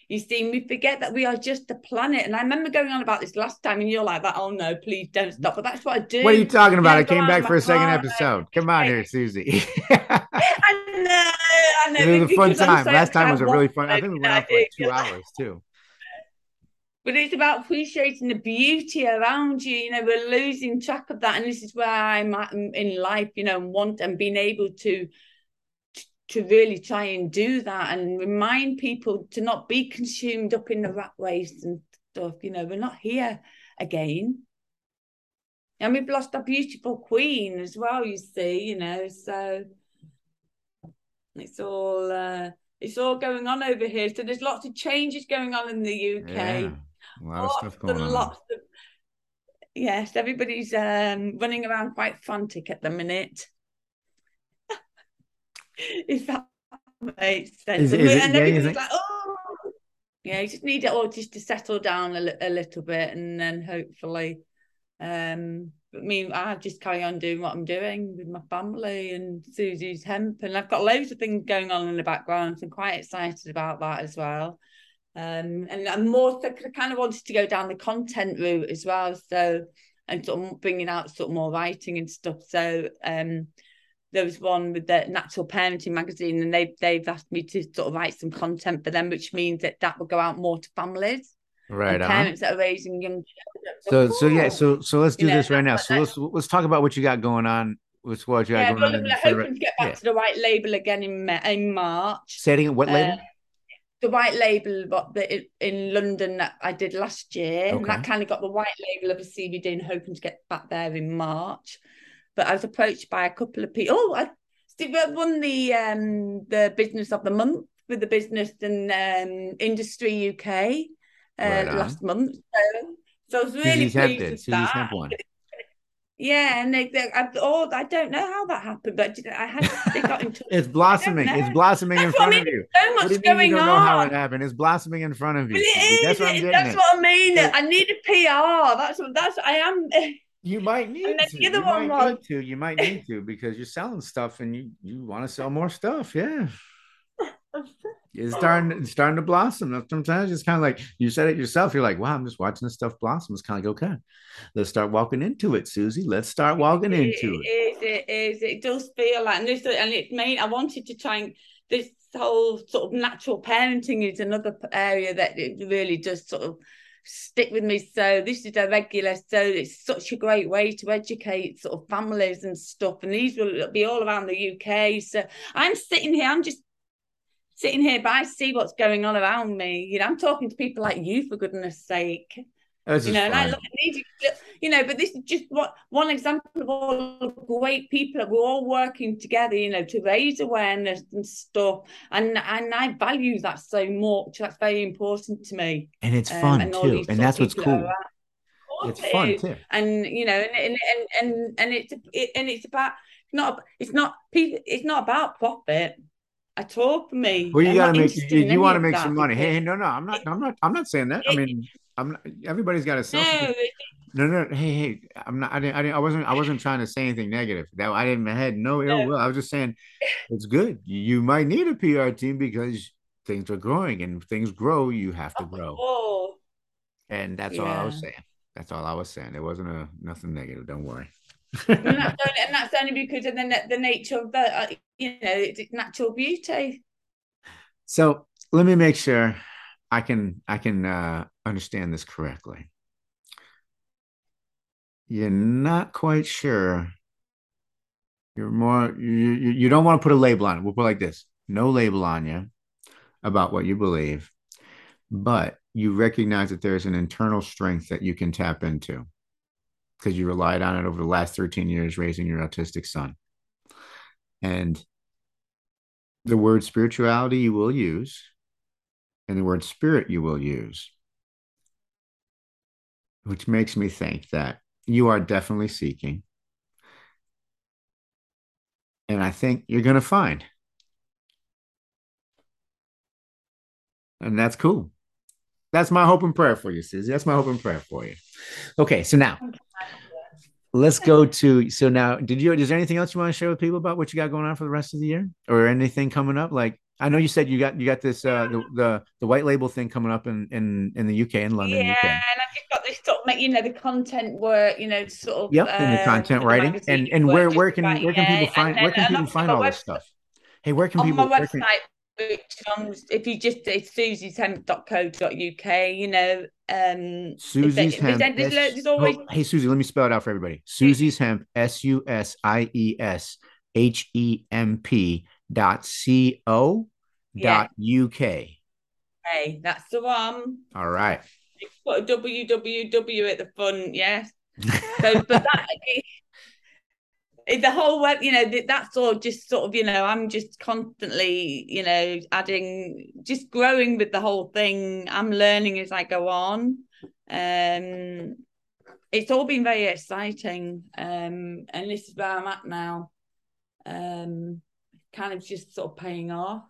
You see, we forget that we are just a planet. And I remember going on about this last time, and you're like, "That, oh no, please don't stop." But that's what I do. what are you talking about? I came back for a second episode. Come on here, Susie. I know, I know. it was a fun time. so Last time was a really fun. I think we went out for like two hours too. But it's about appreciating the beauty around you. You know, we're losing track of that, and this is where I'm at in life. You know, and want and being able to to really try and do that and remind people to not be consumed up in the rat race and stuff. You know, we're not here again. and we've lost a beautiful queen as well. You see, you know, so it's all uh, it's all going on over here. So there's lots of changes going on in the UK. Yeah, a lot of stuff going on. Lots of, yes, everybody's um, running around quite frantic at the minute. if that makes sense. And it, and yeah, everybody's like, oh, yeah, you just need it all just to settle down a, a little bit, and then hopefully, um, but me, I just carry on doing what I'm doing with my family and Susie's hemp, and I've got loads of things going on in the background. So I'm quite excited about that as well. Um, and I'm more, so I kind of wanted to go down the content route as well. So, and sort of bringing out sort of more writing and stuff. So, um, there was one with the Natural Parenting magazine, and they they've asked me to sort of write some content for them, which means that that will go out more to families Right and parents that are raising young So children. so yeah, so so let's do You know, this right now. So let's let's talk about what you got going on. What's what you got yeah, going well, on. the hoping to get back yeah. to the white label again in in March. Setting what label? Uh, the white label what the, in London that I did last year, and that kind of got the white label of a CBD, and hoping to get back there in March. But I was approached by a couple of people. Oh, I won the um the business of the month with the business and um industry UK uh, Right last month. So, so I was really pleased with that. Yeah, and they, they I, oh, I don't know how that happened, but I had they got in touch. It's blossoming. It's blossoming in what I front of you. so much you mean going you don't know how it happened? It's blossoming in front of you. Well, it is. That's what I'm that's at. what I mean. So- I need a PR. That's what. That's. I am. You might need And then to. the you one might need to. You might need to because you're selling stuff and you you want to sell more stuff. Yeah. It's starting, it's starting to blossom. Sometimes it's kind of like you said it yourself. You're like, wow, I'm just watching this stuff blossom. It's kind of like, okay, let's start walking into it, Susie. Let's start walking into it. It is. It is. It does feel like, and this, and it's made. I wanted to try and this whole sort of natural parenting is another area that it really does sort of stick with me. So this is a regular. So it's such a great way to educate sort of families and stuff. And these will be all around the UK. So I'm sitting here. I'm just sitting here, but I see what's going on around me. You know, I'm talking to people like you for goodness sake You know, and I look you know, but this is just what one example of all great people we're all working together, you know, to raise awareness and stuff. And and I value that so much. That's very important to me. and it's Um, fun and too. And that's what's cool. are around. Of It's it fun is. too. And you know, and and and and, and it's it, and it's about not it's not people it's not about profit at all for me. Well, you got to make you, you want to make some money. Hey, hey, no, no, I'm not. I'm not. I'm not saying that. I mean, I'm. Not, everybody's got a sell. no, No, no. Hey, hey. I'm not. I didn't. I didn't. I wasn't. I wasn't trying to say anything negative. That I didn't. I had no ill will. I was just saying it's good. You might need a PR team because things are growing, and things grow, you have to grow. oh, And that's all I was saying. That's all I was saying. It wasn't a nothing negative. Don't worry. and that's only, and that's only because of the the nature of the uh, you know it's it's natural beauty. So let me make sure I can I can uh, understand this correctly. You're not quite sure. You're more you you, don't want to put a label on it. We'll put it like this: no label on you about what you believe, but you recognize that there's an internal strength that you can tap into because you relied on it over the last 13 years raising your autistic son. And the word spirituality you will use, and the word spirit you will use, which makes me think that you are definitely seeking. And I think you're going to find. And that's cool. That's my hope and prayer for you, Susie. That's my hope and prayer for you. Okay, so now let's go to so now did you is there anything else you want to share with people about what you got going on for the rest of the year or anything coming up like i know you said you got you got this uh the the, the white label thing coming up in in in the uk in london yeah, uk and I've just got this sort of you know the content work, you know, sort of yep and the um, content the writing. magazine and and where where can about- where can yeah, people find and where can people find all my this stuff? Hey where can on people my where can, website which um, if you just it's susieshemp.co.uk you know um susie's hemp there's, S- there's always oh, hey susie let me spell it out for everybody. Susie's hemp s-u-s-i-e-s h-e-m-p dot c-o dot uk hey that's the one all right put a www at the front yes So, but that the whole web, you know, that's all just sort of, you know, I'm just constantly, you know, adding, just growing with the whole thing. I'm learning as I go on. Um, it's all been very exciting. Um, and this is where I'm at now. Um, kind of just sort of paying off.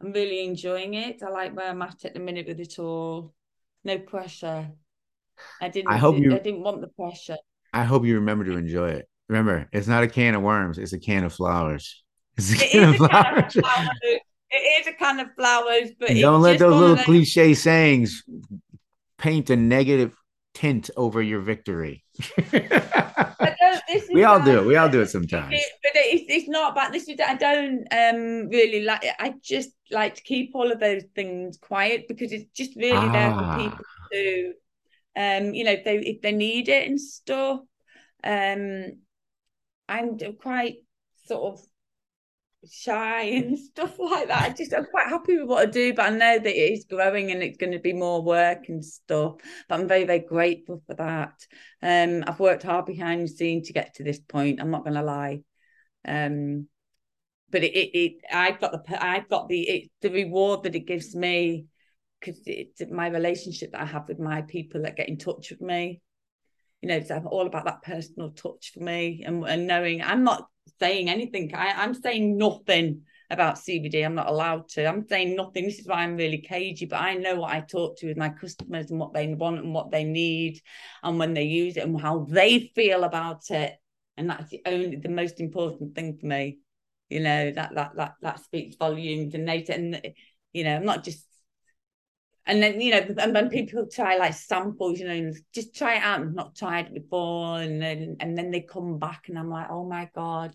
I'm really enjoying it. I like where I'm at at the minute with it all. No pressure. I didn't. I hope you. I didn't want the pressure. I hope you remember to enjoy it. Remember, it's not a can of worms; it's a can of flowers. It's a can, of, flowers. Can of flowers. It is a can of flowers, but don't let those little those... cliche sayings paint a negative tint over your victory. we all do it. We all do it sometimes. It, but it's, it's not But This is I don't um really like. I just like to keep all of those things quiet because it's just really ah. there for ah. people to, um, you know, if they if they need it and stuff. Um, I'm quite sort of shy and stuff like that. I just I'm quite happy with what I do, but I know that it is growing and it's going to be more work and stuff. But I'm very, very grateful for that. Um, I've worked hard behind the scene to get to this point. I'm not going to lie. Um, but it, it, it, I've got the, I've got the, it, the reward that it gives me because it's my relationship that I have with my people that get in touch with me you know, it's all about that personal touch for me and, and knowing I'm not saying anything. I, I'm saying nothing about CBD. I'm not allowed to. I'm saying nothing. This is why I'm really cagey, but I know what I talk to with my customers and what they want and what they need and when they use it and how they feel about it. And that's the only the most important thing for me. You know, that that that that speaks volumes and they and you know, I'm not just and then you know and then people try like samples you know just try it out and not tried it before. And then and then they come back and i'm like oh my god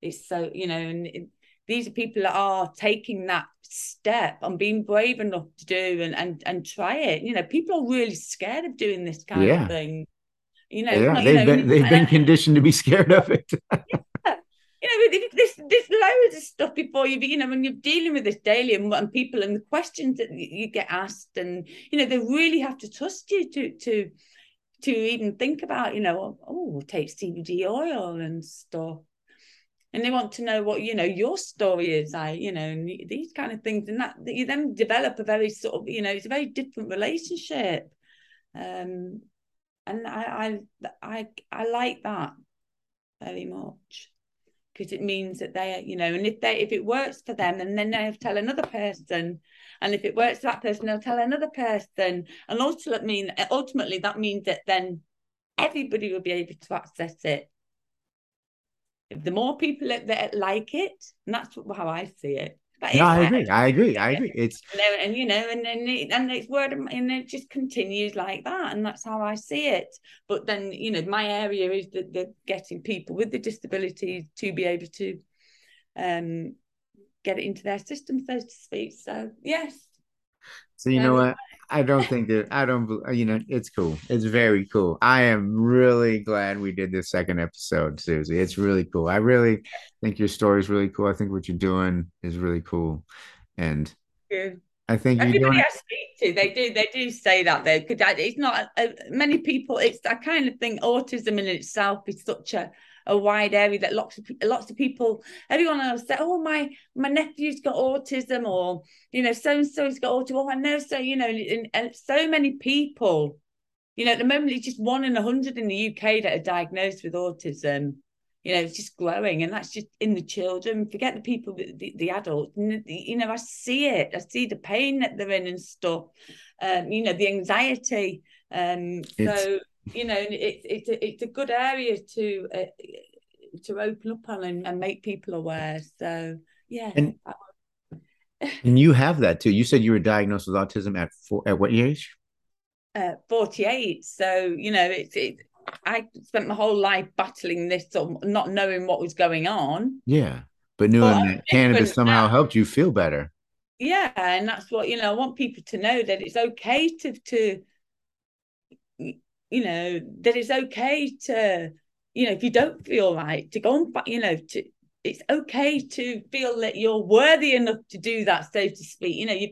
it's so you know and it, these are people that are taking that step and being brave enough to do and and, and try it. You know people are really scared of doing this kind yeah. of thing. You know yeah, they've know, been they've been conditioned to be scared of it you know, there's, there's loads of stuff before you, you know, when you're dealing with this daily and, and people and the questions that you get asked, and you know, they really have to trust you to to to even think about, you know, oh, take CBD oil and stuff. And they want to know what you know your story is, I you know, these kind of things, and that, that you then develop a very sort of you know it's a very different relationship, um, and I I I I like that very much because it means that they, you know, and if they if it works for them, and then they'll tell another person, and if it works for that person, they'll tell another person, and ultimately, mean ultimately that means that then everybody will be able to access it. The more people that, that like it, and that's how I see it. No, I agree. I agree. I agree. It's and, and you know, and then it, and it's word and it just continues like that, and that's how I see it. But then you know, my area is the, the getting people with the disabilities to be able to um get it into their system, so to speak. So yes. So you um, know what? I don't think that I don't you know it's cool. It's very cool. I am really glad we did this second episode, Susie. It's really cool. I really think your story is really cool. I think what you're doing is really cool, and yeah. I think everybody I speak to, they do they do say that though. Because it's not uh, many people. It's I kind of think autism in itself is such a a wide area that lots of lots of people, everyone else say, oh my my nephew's got autism, or you know so and so's got autism. Oh, I know so you know, and, and so many people, you know, at the moment it's just one in a hundred in the UK that are diagnosed with autism. You know, it's just growing, and that's just in the children. Forget the people, the, the adults. You know, I see it. I see the pain that they're in and stuff. Um, you know, the anxiety. Um, so you know, it's it's a, it's a good area to uh, to open up on and, and, make people aware. So yeah. And, and you have that too. You said you were diagnosed with autism at four, at what age? Uh, 48. So, you know, it's it, I spent my whole life battling this or not knowing what was going on. Yeah. But knowing but that cannabis somehow now. helped you feel better. Yeah. And that's what, you know, I want people to know that it's okay to to you know that it's okay to you know if you don't feel right to go and you know to it's okay to feel that you're worthy enough to do that so to speak. You know you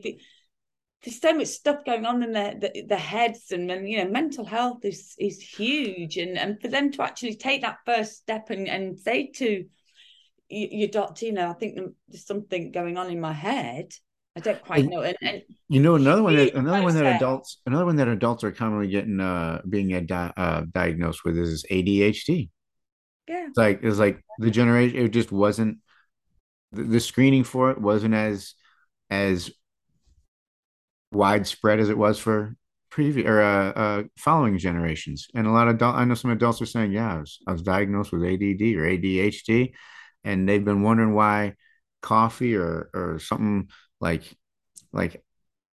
there's so much stuff going on in their the, their heads and, and you know mental health is is huge and and for them to actually take that first step and and say to your doctor you know i think there's something going on in my head i don't quite know and, and you know another one that another one that adults another one that adults are commonly getting uh being a di- uh, diagnosed with is adhd yeah. It's like it's like the generation it just wasn't the, the screening for it wasn't as as widespread as it was for previous or uh, uh, following generations. And a lot of adult, I know some adults are saying, yeah, I was, I was diagnosed with ADD or ADHD, and they've been wondering why coffee or or something like like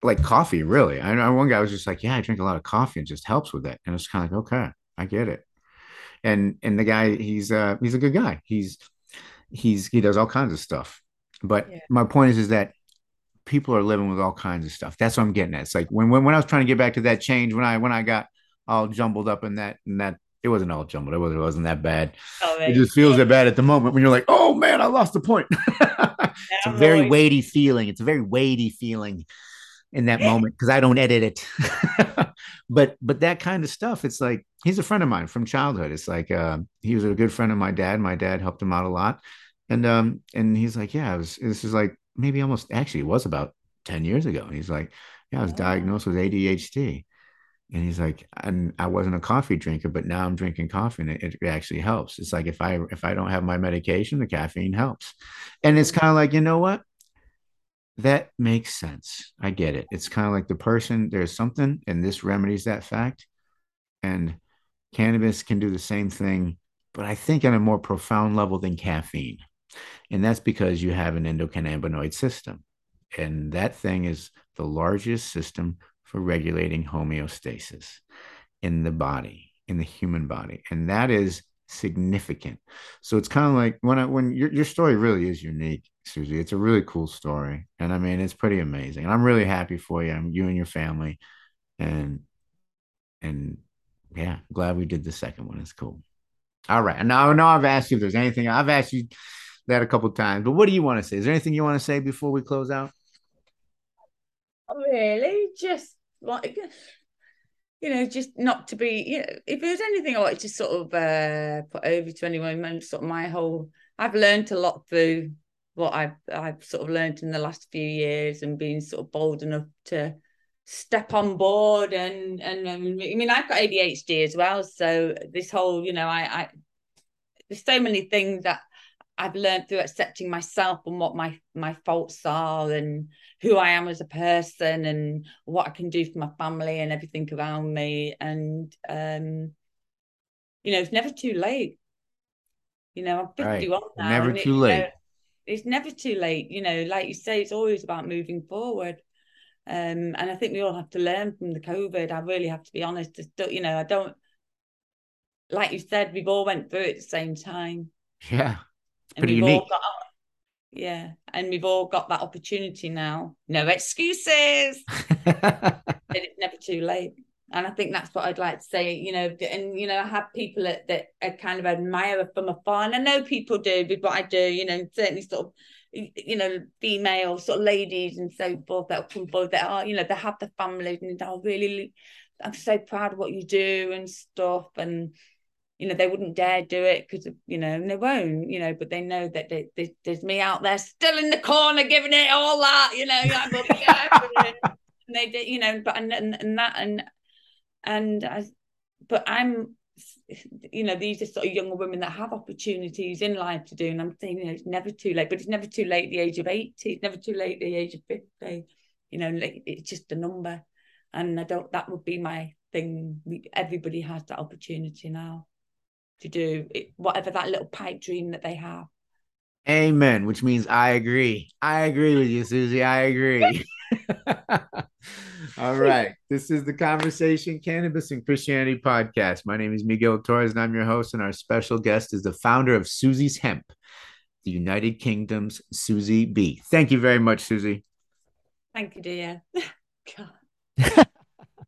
like coffee really. I know one guy was just like, yeah, I drink a lot of coffee. and just helps with it, and it's kind of like, okay, I get it. And and the guy, he's uh he's a good guy. He's he's he does all kinds of stuff. But yeah. my point is, is that people are living with all kinds of stuff. That's what I'm getting at. It's like when, when when I was trying to get back to that change when I when I got all jumbled up in that and that it wasn't all jumbled. It wasn't, it wasn't that bad. Oh, it just feels that bad at the moment when you're like, oh man, I lost the point. it's a very weighty feeling. It's a very weighty feeling in that moment because I don't edit it. but but that kind of stuff, it's like he's a friend of mine from childhood. It's like uh, he was a good friend of my dad. My dad helped him out a lot. And um and he's like, yeah, was, this is like maybe almost actually it was about 10 years ago. And he's like, Yeah, I was diagnosed with ADHD. And he's like, and I wasn't a coffee drinker, but now I'm drinking coffee and it, it actually helps. It's like if I if I don't have my medication, the caffeine helps. And it's kind of like, you know what? That makes sense. I get it. It's kind of like the person, there's something, and this remedies that fact. And cannabis can do the same thing, but I think on a more profound level than caffeine. And that's because you have an endocannabinoid system. And that thing is the largest system for regulating homeostasis in the body, in the human body. And that is significant. So it's kind of like when I, when your, your story really is unique, Susie. It's a really cool story. And I mean, it's pretty amazing. And I'm really happy for you. I'm you and your family. And, and yeah, glad we did the second one. It's cool. All right. And now, now I've asked you if there's anything I've asked you that a couple times. But what do you want to say? Is there anything you want to say before we close out? Really, just like you know, just not to be. You know, if there's anything I wanted to sort of uh, put over to anyone, sort of my whole. I've learned a lot through what I've I've sort of learned in the last few years and being sort of bold enough to step on board and and um, I mean I've got ADHD as well so this whole you know I I there's so many things that I've learned through accepting myself and what my my faults are and who I am as a person and what I can do for my family and everything around me. And um, you know, it's never too late. You know, I'm 51 right. now. Never too it, late. You know, it's never too late. You know, like you say, it's always about moving forward. Um, and I think we all have to learn from the COVID. I really have to be honest. You know, I don't like you said, we've all went through it at the same time. Yeah pretty unique. Got, yeah, and we've all got that opportunity now. No excuses. and it's never too late. And I think that's what I'd like to say, you know, and you know, I have people that, that I kind of admire from afar, and I know people do with what I do, you know, certainly sort of you know, female sort of ladies and so forth that come forward that are, you know, they have the families and they're really, I'm so proud of what you do and stuff. And you know they wouldn't dare do it because you know and they won't you know but they know that they, they, there's me out there still in the corner giving it all that you know and they did you know but and, and, and that and and I, but I'm you know these are sort of younger women that have opportunities in life to do and I'm saying you know it's never too late but it's never too late at the age of 80 it's never too late at the age of 50 you know it's just a number. And I don't that would be my thing. Everybody has that opportunity now to do it, whatever that little pipe dream that they have. Amen, which means I agree. I agree with you, Susie. I agree. All right. This is the Conversation Cannabis and Christianity podcast. My name is Miguel Torres and I'm your host. And our special guest is the founder of Susie's Hemp, the United Kingdom's Susie Bee. Thank you very much, Susie. Thank you, dear. God.